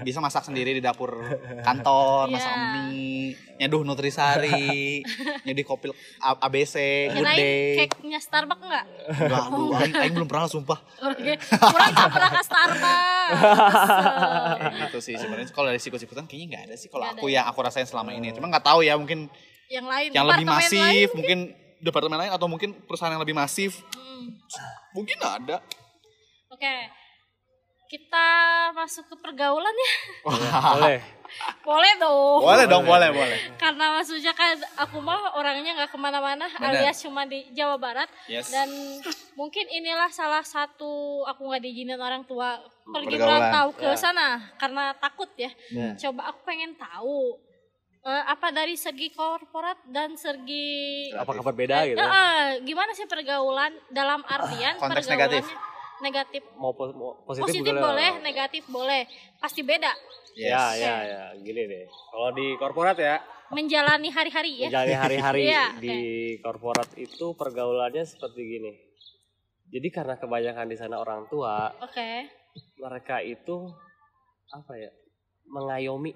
bisa masak sendiri di dapur kantor masak
Iya.
mie nyeduh nutrisari nyeduh kopi ABC good day
cake-nya Starbucks enggak?
enggak aduh aing, aing belum pernah sumpah
Oke. Kurang pernah ke Starbucks.
Gitu sih sebenarnya kalau dari sikut-sikutan kayaknya nggak ada sih kalau aku yang aku rasain selama ini cuma nggak tahu ya mungkin
yang lain.
yang lebih masif
lain.
mungkin departemen lain atau mungkin perusahaan yang lebih masif
Hmm.
mungkin ada
Oke. Kita masuk ke pergaulan ya.
Boleh.
Boleh dong.
Boleh dong, boleh, boleh.
Karena maksudnya kan aku mah orangnya nggak ke mana-mana alias cuma di Jawa Barat
Yes.
dan mungkin inilah salah satu aku nggak diizinin orang tua pergi
Pergaulan,
merantau ke
ya.
sana karena takut ya.
Ya.
Coba aku pengen tahu eh, apa dari segi korporat dan segi
Apakah berbeda
Eh,
gitu?
eh, gimana sih pergaulan dalam artian
Konteks
pergaulannya
negatif.
Negatif.
Mau, po- mau positif,
positif boleh, negatif boleh. Pasti beda.
Ya, ya, ya. Gini deh. Kalau di korporat ya,
menjalani hari-hari ya.
Menjalani hari-hari
Iya,
di korporat itu pergaulannya seperti gini. Jadi karena kebanyakan di sana orang tua,
oke.
mereka itu apa ya? Mengayomi.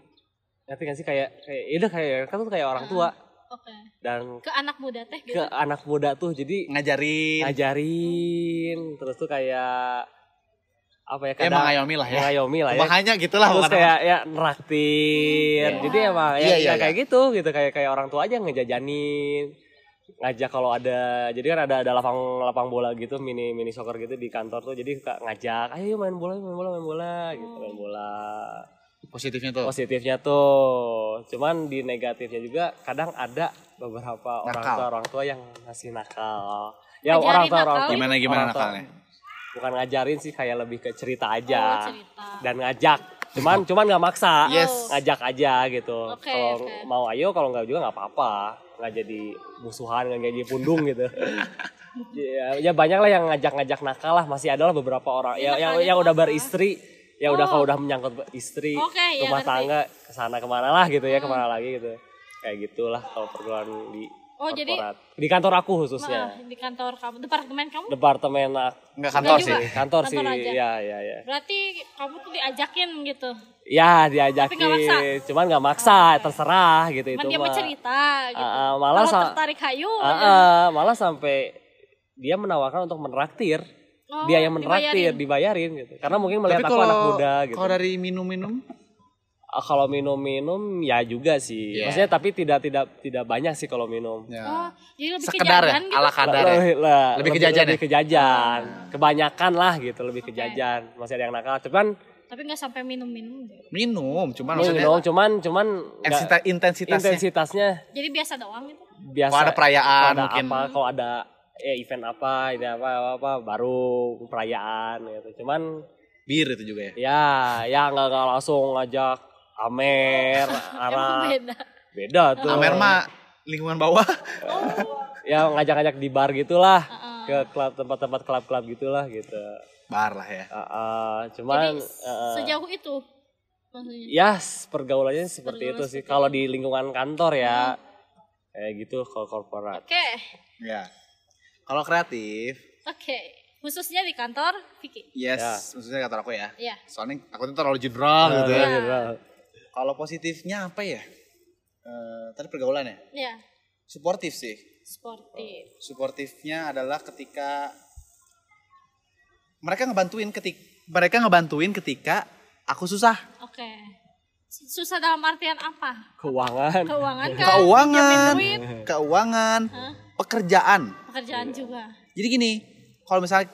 Ngerti gak sih? Kayak kayak ya udah kayak kan tuh kayak orang tua
oke.
Dan
ke anak muda teh gitu?
ke anak muda tuh jadi
Ngajarin.
ngajarin. Terus tuh kayak apa ya
Ya,
kadang
mengayomi lah ya.
mengayomi lah ya.
Makanya gitulah
terus kayak ya neraktir
Hmm.
jadi emang ya,
Iya, iya,
ya kayak
iya.
gitu gitu. Kayak kayak orang tua aja ngejajanin. Ngajak kalau ada jadi kan ada ada lapang lapang bola gitu mini mini soccer gitu di kantor tuh. Jadi suka ngajak ayo main bola main bola main bola gitu main bola
positifnya tuh.
positifnya tuh cuman di negatifnya juga kadang ada beberapa orang
Nakal.
tua orang tua yang masih nakal ya
Ngajarin
orang tua orang tua
Gimana gimana
orang tua-
nakalnya?
bukan ngajarin sih kayak lebih ke cerita
Oh,
aja
cerita.
dan ngajak cuman cuman nggak maksa
Yes.
ngajak aja gitu
Oke,
kalau
oke.
mau ayo kalau nggak juga nggak apa-apa nggak jadi musuhan nggak jadi pundung gitu ya, ya banyak lah yang ngajak-ngajak nakal lah masih ada lah beberapa orang
Ya,
yang yang, udah
apa?
beristri ya udah
Oh.
kalau udah menyangkut istri
Oke, ya,
rumah
ngerti.
tangga ke sana ke mana lah gitu ya
Hmm.
ke mana lagi gitu kayak gitulah kalau pergaulan di
Oh, jadi-
korporat. di kantor aku khususnya
Nah, di kantor kamu departemen kamu
departemen ak-
Enggak kantor
Enggak
sih.
kantor, sih
aja.
ya ya ya
berarti kamu tuh diajakin gitu
ya diajakin
nggak maksa?
cuman nggak maksa terserah gitu
cuman
itu
dia mau
mah
cerita gitu
ah, malah
kalau tertarik hayu
Ah,
ya.
ah, malah sampai dia menawarkan untuk menraktir
Oh,
dia yang menraktir
dibayarin.
dibayarin gitu karena mungkin melihat aku anak muda gitu
kalau dari minum-minum
Ah, kalau minum-minum ya juga sih
Iya.
maksudnya tapi tidak tidak tidak banyak sih kalau minum
ya.
oh jadi lebih
sekedar ya,
kejajan gitu
ala kadar ya.
Lebih, lah,
Lebih kejajan
lebih
ya?
kejajan. kebanyakan lah gitu lebih kejajan masih ada yang nakal cuman
tapi nggak sampai minum-minum deh.
Minum, cuman maksudnya
minum cuman cuman
intensitasnya.
intensitasnya
jadi biasa doang gitu
biasa
Kalau ada perayaan
kalau ada
mungkin.
apa kalau ada ya event apa ini apa apa, apa baru perayaan gitu cuman
Bir itu juga ya.
ya ya nggak nggak langsung ngajak Amer Ara
beda
beda tuh
Amer mah lingkungan bawah.
ya ngajak-ngajak di bar gitulah
Heeh.
ke klub tempat-tempat klub-klub gitulah gitu
Bar lah ya.
Ah, ah, cuman
jadi
ah.
sejauh itu maksudnya
ya pergaulannya seperti
Pergaulan
itu sih kalau di lingkungan kantor ya kayak gitu kalau korporat
oke
Ya. Kalau kreatif,
oke khususnya di kantor Vicky
yes,
Ya.
maksudnya kantor aku ya.
Iya.
Soalnya aku tuh terlalu general gitu ya.
Iya.
Kalau positifnya apa ya? Eh, tadi pergaulan ya.
ya
Suportif sih.
sportif
Suportifnya adalah ketika mereka ngebantuin ketik mereka ngebantuin ketika aku susah.
oke susah dalam artian apa
keuangan
keuangan kan
Keuangan, keuangan,
Hah?
Pekerjaan.
pekerjaan juga
Jadi gini, kalau misalnya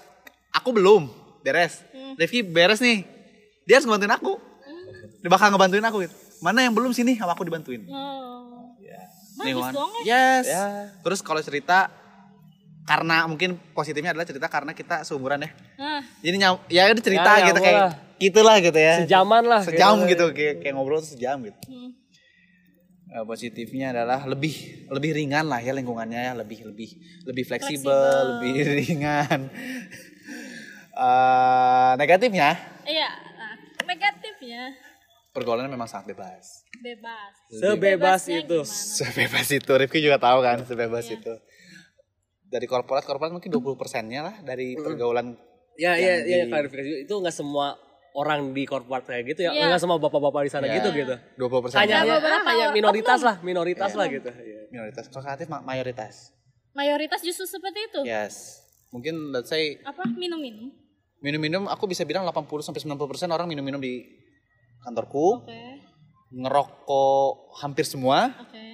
aku belum beres,
Hmm.
Rifki beres nih, dia harus ngebantuin aku. Dia bakal ngebantuin aku gitu. Mana yang belum sini sama aku dibantuin.
oh bagus
Lingkungan.
dong ya
Yes.
Ya.
Terus kalau cerita karena mungkin positifnya adalah cerita karena kita seumuran ya.
nah
Jadi nyam, ya udah cerita
Ya,
gitu
nyambung
kayak
lah.
gitulah gitu ya.
sejaman lah
Sejam
gitu.
gitu kayak, kayak ngobrol sejam gitu.
hmm.
Eh, positifnya adalah lebih lebih ringan lah ya lingkungannya ya lebih lebih lebih fleksibel,
Fleksibel.
lebih ringan. Eh, negatifnya
iya nah, negatifnya
pergaulannya memang sangat bebas.
bebas
Sebebas
Bebasnya
itu.
gimana?
Sebebas itu, Rifki juga tahu kan sebebas
Iya.
itu. Dari korporat korporat mungkin 20 persennya lah dari pergaulan.
ya ya
yang
ya
di-
klarifikasi itu nggak semua orang di korporat kayak gitu ya
Iya.
nggak semua bapak-bapak di sana
Ya,
gitu gitu.
20 persen.
Hanya hanya,
beberapa
hanya minoritas
oknum.
lah minoritas lah gitu. Iya.
minoritas. Kalau kreatif ma- mayoritas.
mayoritas justru seperti itu.
Yes. Mungkin let's say
apa? Minum-minum?
Minum-minum aku bisa bilang 80 sampai 90 persen orang minum-minum di kantorku.
oke.
Ngerokok hampir semua.
oke.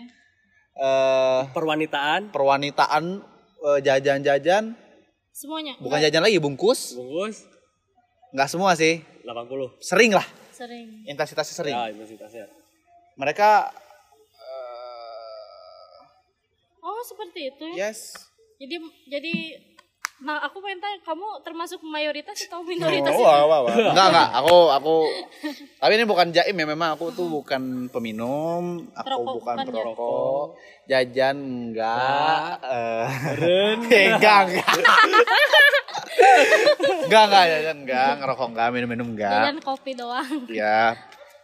Eh
perwanitaan.
perwanitaan eh, jajan-jajan.
Semuanya?
Bukan jajan lagi bungkus.
Bungkus.
Nggak semua sih
80
sering lah.
Sering.
Intensitasnya sering.
Ya intensitasnya.
Mereka
Oh seperti itu ya.
yes.
Jadi jadi nah aku pengen tanya kamu termasuk mayoritas atau minoritas?
Oh, wah, wah, wah. Enggak, enggak. Aku aku tapi ini bukan jaim ya memang aku tuh bukan peminum, aku
Perokok
bukan
bukan ya?
perokok. Jajan enggak. Eh enggak, enggak. enggak, enggak, jajan enggak, ngerokok enggak, minum-minum enggak.
Jajan kopi doang.
Ya,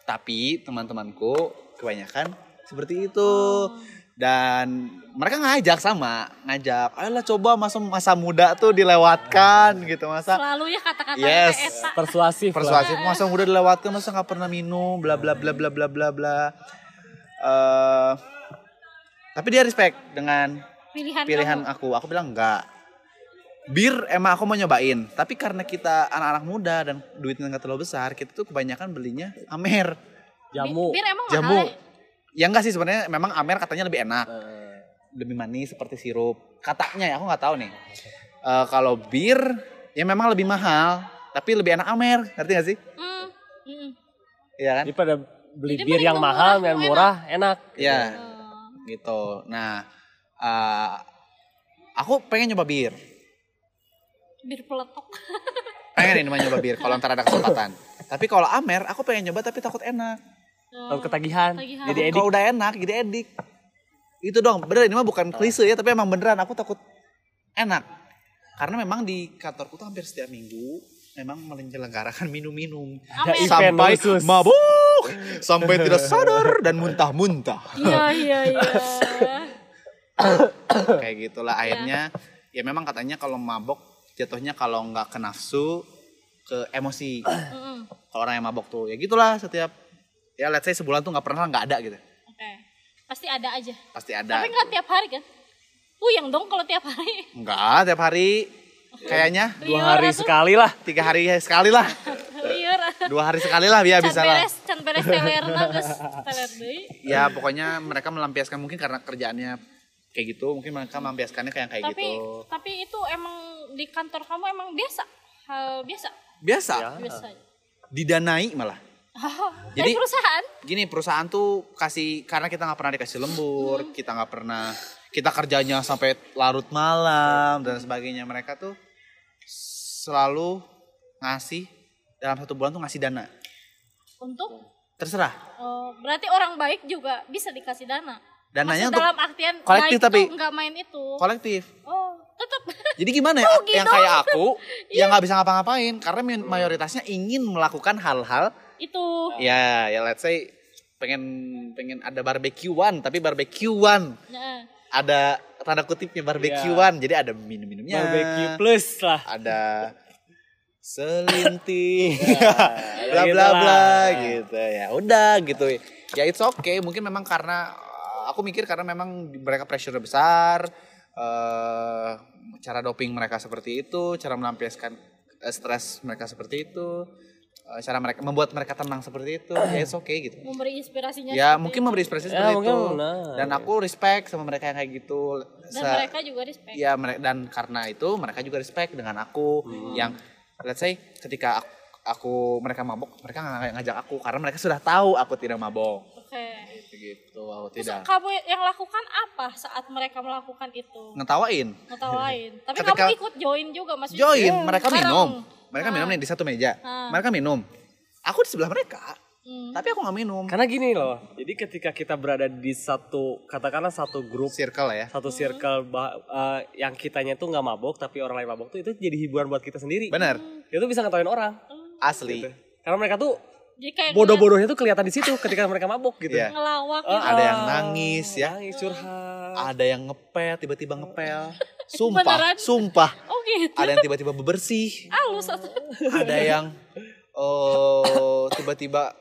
tapi teman-temanku kebanyakan seperti itu.
Oh.
Dan mereka ngajak sama, ngajak, ayolah coba masa masa muda tuh dilewatkan gitu masa.
Selalu ya kata-kata
Yes.
eta.
Persuasif, lah.
persuasif masa muda dilewatkan masa nggak pernah minum bla bla bla bla bla bla bla Eh, tapi dia respect dengan
Pilihan,
pilihan
kamu.
aku aku bilang enggak bir emang aku mau nyobain tapi karena kita anak-anak muda dan duitnya nggak terlalu besar kita tuh kebanyakan belinya amer
Jamu.
Bir emang
jamu
mahal ya?
enggak sih sebenarnya memang amer katanya lebih enak.
Eh,
lebih manis seperti sirup. Katanya ya aku nggak tahu nih. Eh, kalau bir ya memang lebih mahal tapi lebih enak amer. Ngerti gak sih?
Hmm.
Iya kan?
Jadi pada beli
Jadi
bir yang
murah,
mahal
yang
murah enak.
ya
Oh.
gitu. Nah eh, aku pengen nyoba bir.
Bir peletok.
pengen ini mah nyoba bir kalau ntar ada kesempatan. Tapi kalau amer aku pengen nyoba tapi takut enak
Kalau ketagihan,
Ketagihan.
jadi edik.
kalau udah enak jadi edik. Itu dong. Bener ini mah bukan klise ya tapi emang beneran. Aku takut enak. Karena memang di kantorku tuh hampir setiap minggu memang menyelenggarakan minum-minum.
Event
sampai
khusus.
mabuk sampai tidak sadar dan muntah-muntah.
Iya iya iya.
kayak gitulah akhirnya ya memang katanya kalau mabok jatuhnya kalau nggak ke nafsu ke emosi. Kalau orang yang mabok tuh ya gitulah setiap ya let's say sebulan tuh nggak pernah nggak ada gitu
Oke. Pasti ada aja.
pasti ada
Tapi nggak tiap hari kan? Puyeng dong kalau tiap hari.
nggak tiap hari kayaknya
Dua hari sekali lah.
tiga hari sekali lah
Liur.
dua hari sekali lah
Can
bisa lah
beres, can beres teler geus teler deui.
ya pokoknya mereka melampiaskan mungkin karena kerjaannya kayak gitu mungkin mereka melampiaskannya kayak kayak
Tapi
gitu
tapi itu emang di kantor kamu emang biasa. Hal biasa.
biasa
Ya.
Biasa.
didanai malah
Jadi
Jadi-
perusahaan
gini perusahaan tuh kasih karena kita nggak pernah dikasih lembur kita nggak pernah kita kerjanya sampai larut malam dan sebagainya mereka tuh selalu ngasih dalam satu bulan tuh ngasih dana
untuk
terserah
oh, berarti orang baik juga bisa dikasih dana.
dananya
Maksud
untuk
dalam artian
kolektif
baik
tapi.
nggak main itu.
kolektif
Oh, tetap.
jadi gimana ya
Rugi
yang
dong.
kayak aku yang nggak bisa ngapa-ngapain karena mayoritasnya ingin melakukan hal-hal
itu.
ya ya let's say pengen pengen ada barbekyuan tapi barbekyuan
Nah,
ada tanda kutipnya barbekyuan jadi ada minum-minumnya.
Barbecue plus lah.
ada selinting
Ya,
bla
gitu
bla
lah.
bla gitu. Ya udah gitu. Ya it's okay. Mungkin memang karena uh, aku mikir karena memang mereka pressure besar eh cara doping mereka seperti itu cara melampiaskan eh, stres mereka seperti itu. eh, cara mereka membuat mereka tenang seperti itu ya it's okay gitu
memberi inspirasinya.
ya
seperti
mungkin
itu.
memberi ekspresi
Ya,
seperti
mungkin
itu
benar.
dan aku respect sama mereka yang kayak gitu
dan
Se-
mereka juga respect.
ya dan karena itu mereka juga respect dengan aku yang let's say ketika aku, aku mereka mabok mereka nggak ngajak aku karena mereka sudah tahu aku tidak mabok
Oke.
gitu aku
Terus
tidak
kamu yang lakukan apa saat mereka melakukan itu?
ngetawain
Ngetawain. Tapi
Ketika-
kamu ikut join juga maksudnya.
join mereka
bareng.
Mereka
Ah.
minum nih di satu meja
Ah.
mereka minum aku di sebelah mereka
Hmm.
tapi aku nggak minum
Karena gini loh, jadi ketika kita berada di satu, katakanlah satu grup,
circle ya
satu circle bah- eh, yang kitanya tuh nggak mabok tapi orang lain mabok tuh itu jadi hiburan buat kita sendiri.
bener
Itu bisa ngetawain orang.
asli
Karena mereka tuh bodoh-bodohnya tuh kelihatan di situ ketika mereka mabok gitu.
Iya.
ngelawak
Eh,
gitu.
ada yang
ah,
nangis ya
Nangis curhat.
ada yang ngepel tiba-tiba ngepel sumpah
Beneran?
sumpah
Oh gitu.
ada yang tiba-tiba bebersih
atau
ada yang oh tiba-tiba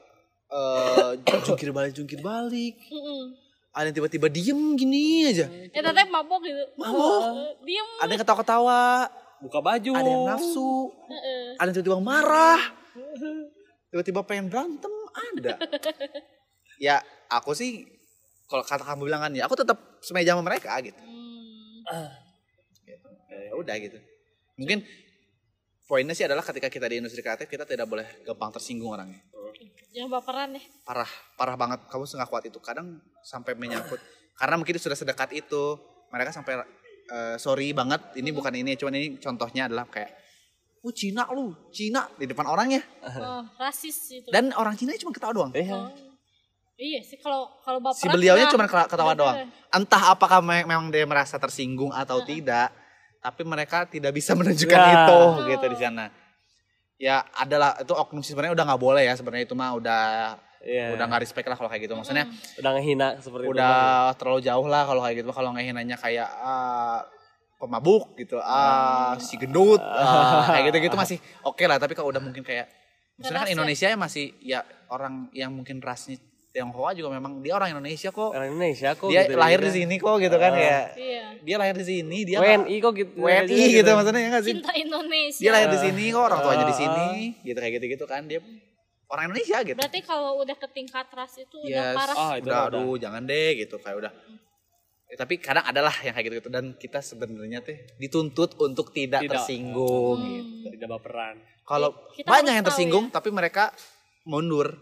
eh jungkir balik jungkir balik ada yang tiba-tiba diem gini aja
Ya teteh mabok gitu.
Mabok.
Eh, Diem.
ada yang ketawa-ketawa
Buka baju.
ada yang nafsu
Heeh.
ada yang tiba-tiba marah tiba-tiba pengen berantem ada ya aku sih kalau kata kamu bilang kan ya aku tetap semeja sama mereka gitu
Hmm.
gitu. Ya udah gitu. Mungkin poinnya sih adalah ketika kita di industri kreatif kita tidak boleh gampang tersinggung orangnya.
Yang baperan deh.
parah parah banget. Kamu nggak kuat itu. Kadang sampai menyangkut. Karena mungkin sudah sedekat itu. Mereka sampai eh, sorry banget ini bukan ini cuman ini contohnya adalah kayak oh Cina lu Cina di depan orangnya.
Oh, rasis itu.
dan orang Cina cuma ketawa doang.
Iya.
Oh. Iya sih kalau kalau baperan.
si beliaunya cuma ketawa doang. entah apakah me- memang dia merasa tersinggung atau tidak tapi mereka tidak bisa menunjukkan
Ya.
itu gitu di sana ya adalah itu oknum sih sebenarnya udah nggak boleh ya sebenarnya itu mah udah
Iya.
udah nggak respect lah kalau kayak gitu maksudnya
udah ngehina seperti itu.
udah terlalu jauh lah kalau kayak gitu kalau ngehinanya kayak ah, pemabuk gitu ah si gendut ah, kayak gitu gitu masih oke lah tapi kalau udah mungkin kayak misalnya kan? Indonesia ya masih ya orang yang mungkin rasnya Tionghoa juga memang dia orang Indonesia kok
Orang Indonesia kok
dia
gitu,
lahir
gitu.
di sini kok gitu kan ya
Iya.
dia lahir di sini dia
WNI kok gitu.
WNI gitu maksudnya ya nggak sih
Cinta Indonesia.
dia lahir di sini kok orang tuanya di
Ah.
sini gitu kayak gitu gitu kan dia orang Indonesia gitu
Berarti kalau udah ke tingkat ras itu udah
Yes.
parah.
Oh, itu
udah,
udah.
aduh jangan deh gitu kayak udah Eh, tapi kadang adalah yang kayak gitu gitu dan kita sebenarnya teh dituntut untuk tidak,
Tidak.
tersinggung
Hmm.
gitu
Tidak baperan.
kalau banyak yang tersinggung tapi mereka mundur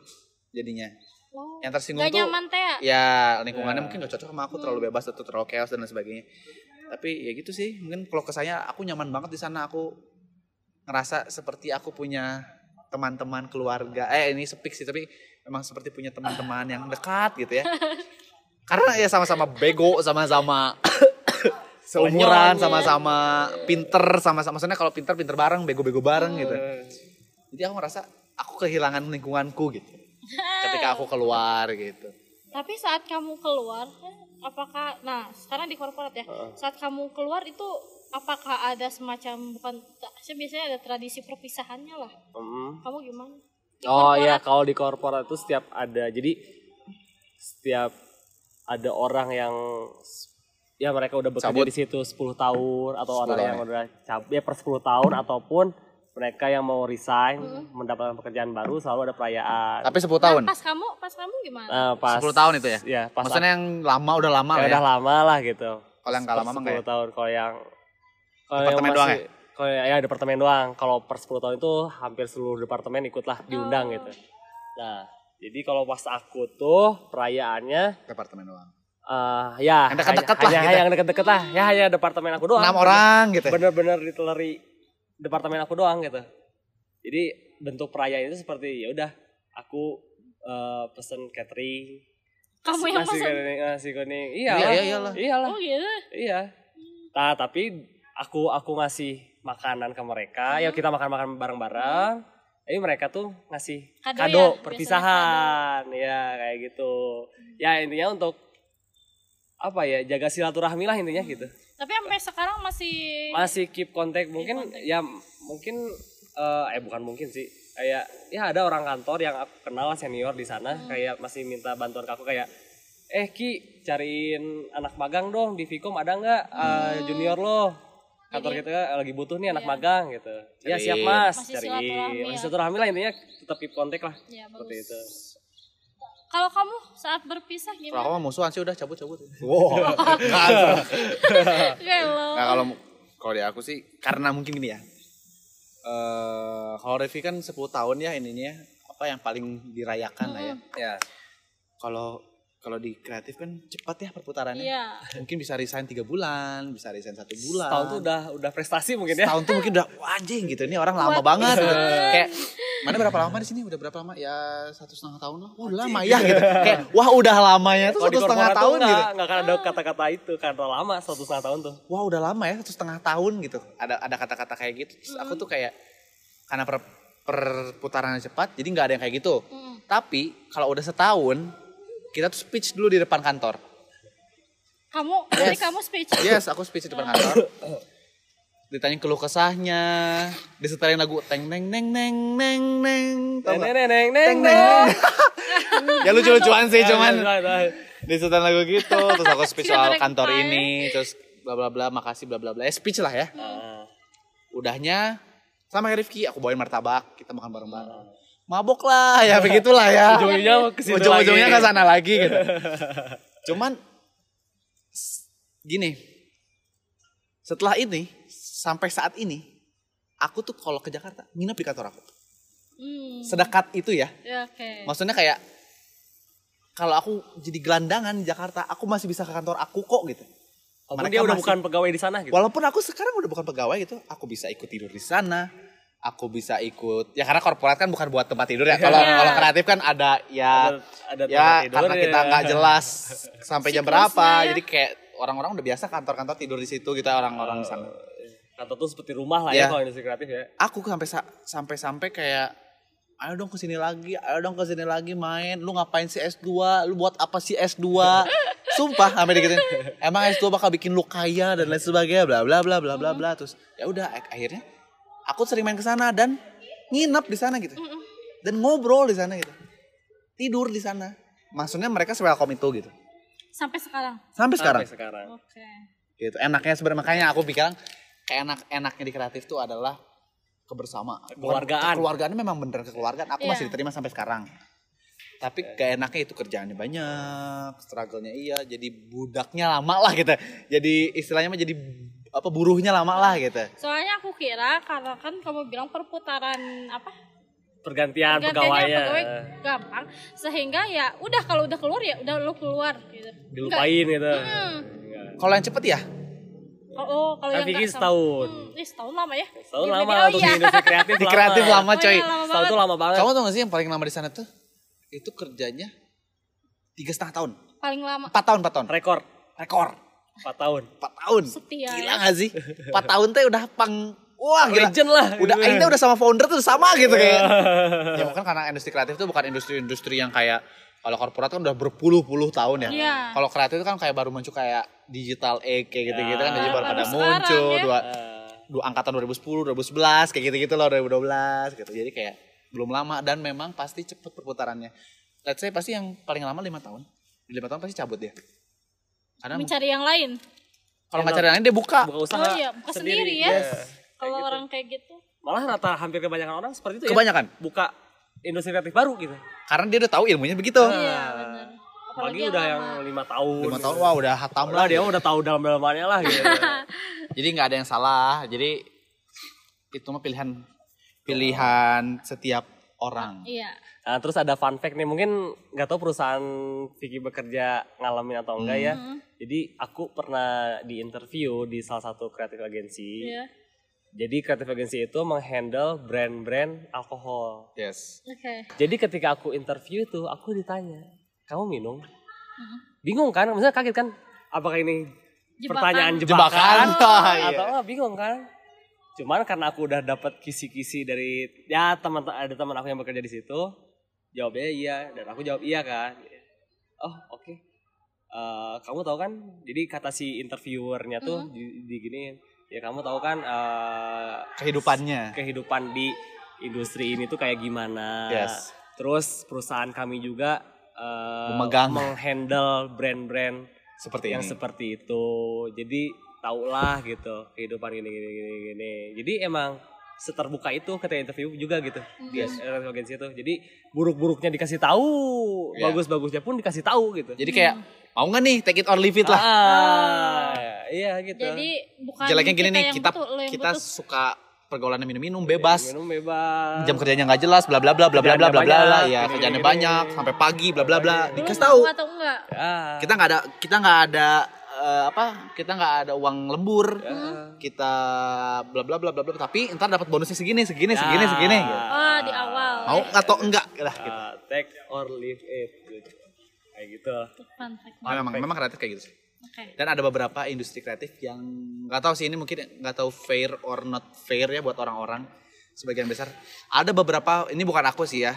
jadinya
Oh.
yang tersinggung
Gak
tuh
nyaman teh ya?
ya lingkungannya
Ya.
mungkin gak cocok sama aku terlalu bebas atau terlalu chaos dan lain sebagainya. Tapi ya gitu sih mungkin kalau ke saya aku nyaman banget di sana. Aku ngerasa seperti aku punya teman-teman keluarga. Eh ini sepik sih tapi memang seperti punya teman-teman yang dekat gitu ya. Karena ya sama-sama bego sama-sama seumuran sama-sama pinter sama-sama. Maksudnya kalau pinter pinter bareng bego-bego bareng gitu.
Eh,
jadi aku ngerasa aku kehilangan lingkunganku gitu ketika aku keluar gitu
Tapi saat kamu keluar, apakah, nah sekarang di korporat ya, saat kamu keluar itu apakah ada semacam bukan, saya biasanya ada tradisi perpisahannya lah.
mm.
Kamu gimana? Di
Oh
korporat?
iya, kalau di korporat itu setiap ada, jadi setiap ada orang yang ya mereka udah bekerja
Cabut.
di situ 10 tahun atau
10
orang yang
ya.
udah cabut ya per 10 tahun ataupun mereka yang mau resign
Hmm.
mendapatkan pekerjaan baru selalu ada perayaan.
tapi 10 tahun
Nah, pas kamu, pas kamu gimana?
Nah, pas
10 tahun itu ya?
Ya, pas
maksudnya yang lama udah lama
ya
lah ya
udah lama lah gitu.
Kalau yang
Per
lama mah
10
nggak ya?
tahun. Kalau yang kalau yang
Departemen doang
masih- Kalau ya departemen doang. Kalau per 10 tahun itu hampir seluruh departemen ikutlah diundang
Oh.
gitu. Nah, jadi kalau pas aku tuh perayaannya
departemen doang
eh ya
Yang dekat-dekat
hanya,
lah
hanya
gitu.
yang deket-deket lah. Ya hanya departemen aku doang.
enam orang gitu ya?
Bener-bener diteleri departemen aku doang gitu. Jadi bentuk perayaan itu seperti ya udah aku eh, pesen catering
kamu yang
nasi
pesan?
kuning nasi kuning iya
Iya,
lah
iya, iyalah.
iyalah
Oh gitu?
iya nah tapi aku aku ngasih makanan ke mereka ya kita makan makan bareng bareng tapi mereka tuh ngasih
Kado
kado,
ya?
Perpisahan ya kayak gitu ya intinya untuk apa ya jaga silaturahmi lah intinya gitu
Tapi sampai sekarang masih...
masih keep kontak mungkin
kontak.
ya mungkin eh eh bukan mungkin sih kayak ya ada orang kantor yang aku kenal senior di sana
Hmm.
kayak masih minta bantuan ke aku kayak eh Ki cariin anak magang dong di Vicom ada nggak eh, junior lo kantor
Hmm. Jadi-
kita lagi butuh nih anak
Iya.
magang gitu ya
Cariin.
siap mas
Masih
cariin
silaturahmi
masih
ya.
silaturahmi lah intinya tetap keep kontak lah
Ya,
seperti itu
Kalau kamu saat berpisah
kalau
gimana?
aku mah musuhan sih udah cabut cabut
wow
nah kalau kalau di aku sih karena mungkin gini ya. Eh kalau Revi kan 10 tahun ya ininya apa yang paling dirayakan lah ya.
Ya.
Kalau kalau di kreatif kan cepat ya perputarannya.
Iya.
mungkin bisa resign tiga bulan bisa resign satu bulan.
Tahun tuh udah udah prestasi mungkin ya.
Tahun tuh mungkin udah wah anjing gitu. Ini orang lama banget. Gitu. kayak mana berapa lama di sini? Udah berapa lama? Ya satu setengah tahun lah. Wah udah lama ya gitu. Kayak wah udah lamanya tuh satu setengah tahun
nggak,
gitu.
nggak akan ada kata-kata itu karena lama satu setengah tahun tuh.
Wah udah lama ya satu setengah tahun gitu. Ada ada kata-kata kayak gitu. Terus aku tuh kayak karena per, perputarannya cepat jadi nggak ada yang kayak gitu.
Mm.
tapi kalau udah setahun kita tuh speech dulu di depan kantor.
Kamu, jadi
Yes.
kamu speech.
yes aku speech di depan kantor. Ditanya keluh kesahnya. Disetelin lagu teng neng neng neng neng neng.
Neng neng neng neng
Teng, neng. ya lucu-lucuan sih
Ya,
cuman
ya, ya, ya.
disetelin lagu gitu. Terus aku speech soal kantor ini terus bla bla bla makasih bla bla bla. Eh, speech lah ya.
Ah.
udahnya sama kayak Rifki aku bawain martabak. Kita makan bareng-bareng mabok lah ya begitulah ya
Ujung-ujungnya ke situ
ujung-ujungnya ke sana lagi gitu cuman gini setelah ini sampai saat ini aku tuh kalau ke Jakarta nginep di kantor aku
Hmm.
sedekat itu ya.
Ya, Oke.
Maksudnya kayak kalau aku jadi gelandangan di Jakarta, aku masih bisa ke kantor aku kok gitu.
Walaupun dia udah
masih-
bukan pegawai di sana gitu.
Walaupun aku sekarang udah bukan pegawai gitu, aku bisa ikut tidur di sana. Aku bisa ikut ya karena korporat kan bukan buat tempat tidur ya. Kalau
Iya.
kalau kreatif kan ada ya
Ada- ada
ya
tidur
karena
ya.
kita nggak jelas sampai jam berapa.
ya.
Jadi kayak orang-orang udah biasa kantor-kantor tidur di situ kita orang-orang di sana.
Kantor tuh seperti rumah lah
Iya.
ya kalau industri kreatif ya.
Aku sampai sa- sampai sampai kayak ayo dong ke sini lagi, ayo dong ke sini lagi main. Lu ngapain sih S2? Lu buat apa sih S2? Sumpah sampai digituin. Emang S2 bakal bikin lu kaya dan lain sebagainya bla bla bla bla bla bla terus ya udah ak- akhirnya aku sering main ke sana dan nginep di sana gitu. Dan ngobrol di sana gitu. Tidur di sana. Maksudnya mereka welcome itu gitu.
Sampai sekarang.
Sampai sekarang.
Sampai sekarang.
Oke.
Gitu. Enaknya sebenarnya makanya aku bilang kayak enak enaknya di kreatif tuh adalah kebersamaan.
Kekeluargaan.
Kekeluargaan memang beneran kekeluargaan. Aku
Iya.
masih diterima sampai sekarang. Tapi gak enaknya itu kerjaannya banyak, struggle-nya iya, jadi budaknya lama lah gitu. Jadi istilahnya mah jadi apa buruhnya lama lah gitu.
Soalnya aku kira karena kan kamu bilang perputaran apa?
Pergantian pegawainya.
pegawai gampang sehingga ya udah kalau udah keluar ya udah lu keluar gitu.
Dilupain gitu.
Hmm.
Enggak.
Kalau yang cepet ya,
Oh, oh, kalau
Kan
yang sama-
setahun.
Hmm, ih, setahun lama ya.
Setahun lama
video,
untuk
iya.
di industri kreatif
di kreatif lama
Oh,
coy.
iya, lama
Setahun
banget.
tuh lama banget.
Kamu tau gak sih yang paling lama di sana tuh? Itu kerjanya tiga setengah tahun,
Paling lama
empat tahun, empat tahun,
Rekor
rekor,
4 tahun.
empat tahun.
setia
Gila gak sih? Empat tahun teh udah pang wah gila.
Legend lah.
Udah
gitu.
akhirnya udah sama founder tuh sama gitu kayak. ya mungkin karena industri kreatif tuh bukan industri-industri yang kayak kalau korporat kan udah berpuluh-puluh tahun ya.
Iya.
Kalau kreatif itu kan kayak baru muncul kayak digital egg kayak gitu-gitu kan
Ya.
jadi baru
Baru
pada muncul
ya.
dua,
Eh,
dua angkatan 2010, 2011 kayak gitu-gitu loh 2012 gitu. Jadi kayak belum lama dan memang pasti cepet perputarannya. Let's say pasti yang paling lama lima tahun. Di lima tahun pasti cabut dia. Karena
Mencari yang lain.
kalau nggak cari yang lain dia buka.
buka usaha.
Oh iya, buka sendiri, ya.
Yes.
Kalau orang kayak gitu.
Malah rata hampir kebanyakan orang seperti itu ya.
Kebanyakan.
Buka industri kreatif baru gitu.
Karena dia udah tahu ilmunya begitu.
Iya, benar.
Apalagi udah yang lima tahun.
Lima
gitu.
tahun wah udah hatam
Udah
lah
dia udah tahu dalam-dalamannya lah gitu.
Jadi nggak ada yang salah. Jadi itu mah pilihan pilihan setiap orang.
Iya.
Nah, terus ada fun fact nih, mungkin nggak tahu perusahaan Vicky bekerja ngalamin atau enggak ya.
Hmm.
Jadi aku pernah di interview di salah satu kreatif agensi.
Iya.
Jadi kreatif agensi itu menghandle brand-brand alkohol.
Yes.
Oke.
Jadi ketika aku interview itu, aku ditanya, kamu minum?
Hmm.
Bingung kan? Maksudnya kaget kan? Apakah ini
Jebakan.
pertanyaan
Jebakan.
jebakan?
Ah, iya.
Atau ah, bingung kan? Cuman karena aku udah dapat kisi-kisi dari ya teman ada teman aku yang bekerja di situ, jawabnya iya dan aku jawab iya kan. Oh oke. Eh, kamu tahu kan? Jadi kata si interviewernya tuh
Hmm.
di, di gini, ya kamu tahu kan eh,
Kehidupannya.
kehidupan di industri ini tuh kayak gimana.
Yes.
Terus perusahaan kami juga eh,
Memegang.
menghandle brand-brand
Seperti
yang
ini.
seperti itu. Jadi taulah gitu kehidupan gini gini gini gini. Jadi emang seterbuka itu ketika interview juga gitu di
Hmm.
agensi itu. Jadi buruk-buruknya dikasih tahu,
Iya.
bagus-bagusnya pun dikasih tahu gitu.
Jadi kayak mau nggak nih take it or leave it lah.
Ah, iya gitu.
Jadi bukan
Jeleknya gini nih
yang
kita
butuh,
kita
butuh.
suka pergaulannya minum-minum bebas.
minum bebas.
Jam kerjanya nggak jelas bla bla bla bla bla bla bla bla
Kerjaannya
bla
banyak,
ya kerjanya banyak sampai pagi bla bla bla
Lu
dikasih
mau
tahu
atau enggak?
Ah,
kita nggak ada kita nggak ada eh, apa kita nggak ada uang lembur
ah.
kita bla bla bla bla bla tapi ntar dapat bonusnya segini segini segini
Ya.
segini gitu.
Oh, di awal.
mau atau enggak lah gitu.
Ah, take or leave it gitu. kayak gitu
Fun fact.
memang memang kreatif kayak gitu sih.
Oke.
dan ada beberapa industri kreatif yang nggak tahu sih ini mungkin nggak tahu fair or not fair ya buat orang-orang sebagian besar ada beberapa ini bukan aku sih ya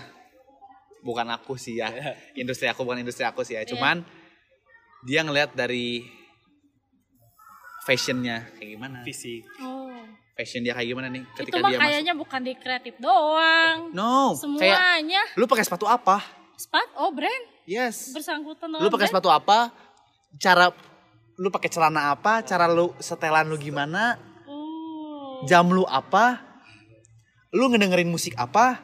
bukan aku sih ya industri aku bukan industri aku sih ya cuman dia ngelihat dari fashionnya kayak gimana?
Visi
Oh.
fashion dia kayak gimana nih
Itu
ketika
mah
dia masuk?
kayaknya bukan di kreatif doang.
no kayak
Semuanya.
lu pakai sepatu apa?
Spat, oh brand.
yes.
Bersangkutan
lu pakai sepatu apa? Cara lu pakai celana apa? Cara lu setelan lu gimana?
Oh.
jam lu apa? Lu ngedengerin musik apa?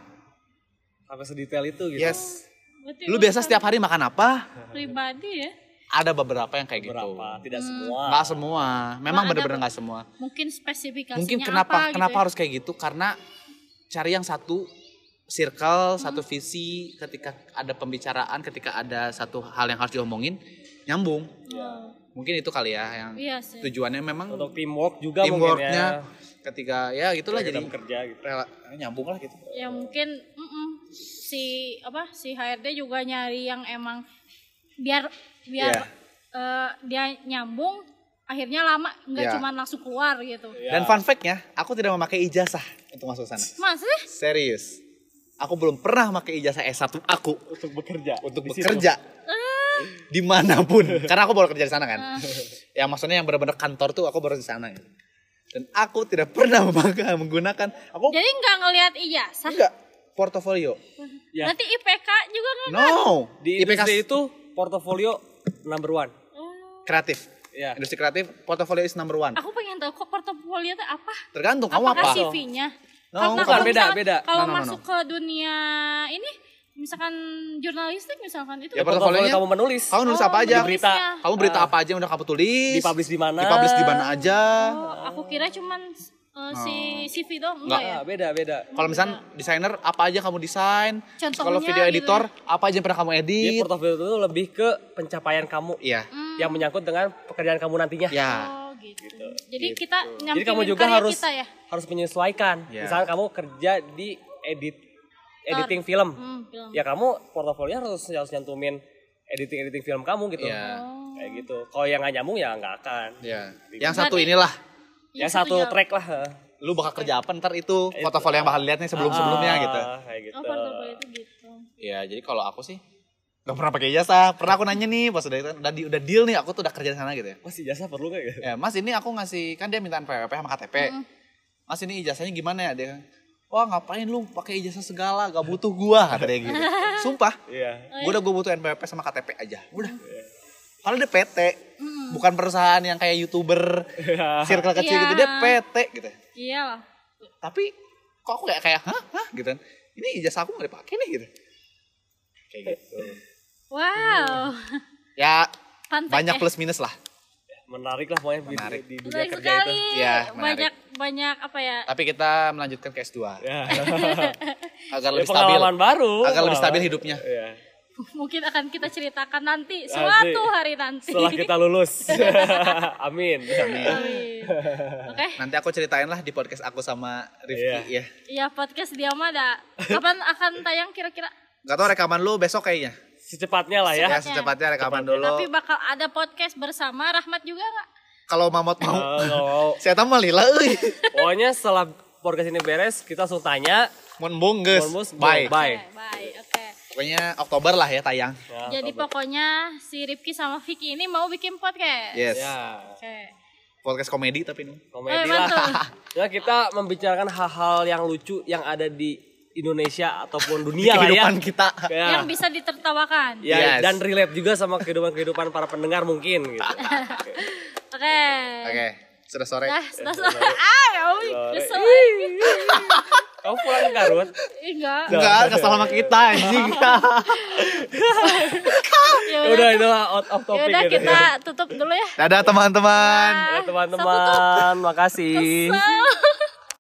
Sampai sedetail itu gitu?
Yes.
Berarti
lu biasa setiap hari makan apa?
pribadi ya.
Ada beberapa yang kayak gitu
berapa tidak
Hmm.
semua
nggak semua memang
ada
bener-bener
tuh.
nggak semua
Mungkin spesifikasinya
mungkin kenapa
apa
kenapa
gitu ya.
harus kayak gitu karena cari yang satu circle, satu visi ketika ada pembicaraan, ketika ada satu hal yang harus diomongin, nyambung. Mungkin itu kali ya yang
sih.
tujuannya memang
Untuk teamwork juga mungkin
teamworknya
ya.
ketika ya gitulah jadi
bekerja gitu.
rela- nyambung lah gitu.
Ya mungkin mm-mm, si apa si HRD juga nyari yang emang biar biar
Iya.
eh, dia nyambung akhirnya lama nggak
Iya.
cuma langsung keluar gitu.
Dan fun fact-nya, aku tidak memakai ijazah untuk masuk sana.
Mas eh?
Serius. Aku belum pernah pakai ijazah S1 aku
Untuk bekerja.
untuk
Di
bekerja. Di mana pun. Karena aku baru kerja di sana kan. ya maksudnya yang benar-benar kantor tuh aku baru di sana gitu. Dan aku tidak pernah memakai menggunakan aku
Jadi nggak ngelihat ijazah.
enggak portofolio.
Ya.
Nanti IPK juga nggak
No.
Di industri itu portofolio number one.
kreatif.
Ya.
Industri kreatif portofolio is number one.
Aku pengen tahu kok portofolio itu apa?
Tergantung kamu
Apakah
apa.
CV-nya?
No,
Karena
bukan,
kalau
beda,
misalkan-
beda.
Kalau
No, no, no,
masuk ke dunia ini, misalkan jurnalistik misalkan itu
Ya, portofolio-
kamu menulis.
Kamu nulis
Oh,
apa aja?
Berita.
Kamu berita apa aja yang udah kamu tulis?
Dipublish di mana?
Dipublish di mana aja?
Oh, aku kira cuman uh, si CV dong,
Enggak.
enggak ya?
Ah, beda beda.
Kalau misalnya desainer apa aja kamu desain? Kalau video
gitu.
editor apa aja yang pernah kamu
Jadi
edit?
portofolio itu lebih ke pencapaian kamu
Iya.
yang menyangkut dengan pekerjaan kamu nantinya.
Ya.
Oh, gitu. Jadi kita
Jadi kamu juga
karya
harus
kita ya.
harus menyesuaikan.
Ya.
Misalnya kamu kerja di edit editing film.
Hmm, film.
Ya kamu portofolio harus harus nyantumin editing editing film kamu gitu.
Iya.
Kayak gitu. Kalau yang nggak nyambung ya nggak akan.
Ya. Yang satu inilah.
Ya
Yang
satu
ya.
track lah.
Lu bakal kerja apa ntar itu portofolio yang bakal lihat nih sebelum-sebelumnya
Ah,
gitu.
Kayak gitu.
Oh, portofolio itu gitu.
Ya, jadi kalau aku sih gak pernah pakai ijazah. Pernah aku nanya nih pas udah udah, di- udah deal nih aku tuh udah kerja di sana gitu ya.
Masih jasa perlu nggak ya?
Ya, Mas ini aku ngasih kan dia minta NPWP sama KTP. Mas ini ijazahnya gimana ya? Dia Wah ngapain lu pakai ijazah segala, gak butuh gua kata dia gitu. Sumpah,
Iya.
gua udah gua butuh NPWP sama KTP aja. Udah. Kalau dia PT, bukan perusahaan yang kayak youtuber circle kecil
Iya.
gitu, dia PT gitu.
Iya lah.
Tapi kok aku kayak kayak hah, hah gitu kan. Ini ijazah aku gak dipakai nih gitu. Kayak gitu.
Wow.
Ya
fact
banyak
ya.
plus minus lah.
Menarik lah pokoknya di-
Menarik.
di, dunia
Menarik
kerja
sekali.
itu.
Iya, menarik.
banyak banyak apa ya?
Tapi kita melanjutkan ke S2
Ya.
agar
Ya,
lebih stabil.
pengalaman baru.
Agar lebih stabil hidupnya.
Iya.
Mungkin akan kita ceritakan nanti suatu hari nanti.
Setelah kita lulus. Amin.
Amin. Oke.
Nanti aku ceritain lah di podcast aku sama Rifki ya.
Iya podcast dia mah ada. Kapan akan tayang kira-kira?
Gak tau rekaman lu besok kayaknya.
Secepatnya lah ya.
Ya secepatnya rekaman dulu.
Tapi bakal ada podcast bersama Rahmat juga nggak?
Kalau Mamot mau. Saya tahu mah lila euy.
Pokoknya setelah podcast ini beres, kita langsung tanya. Mohon bos,
Bye.
Bye.
Oke, Bye. Oke.
Pokoknya Oktober lah ya tayang.
Ya,
Jadi pokoknya si Rifki sama Vicky ini mau bikin podcast.
Yes.
Ya,
Oke.
Podcast komedi tapi ini.
komedi
Eh,
lah. Ya kita membicarakan hal-hal yang lucu yang ada di Indonesia ataupun dunia lah ya.
Kehidupan kita.
Ya.
Yang bisa ditertawakan.
Ya,
Yes.
dan relate juga sama kehidupan-kehidupan para pendengar mungkin gitu.
Oke.
Oke. Sudah sore.
Dah, sudah sudah. Ah, ya Allah, kesel.
Kamu pulang ke Garut?
Enggak.
Enggak, kesal sama kita anjing.
Ya
Ya udah itu mah out of
Ya
topic
udah
gitu.
kita tutup dulu ya.
Dadah teman-teman.
Ya, teman-teman, makasih.
Kesel.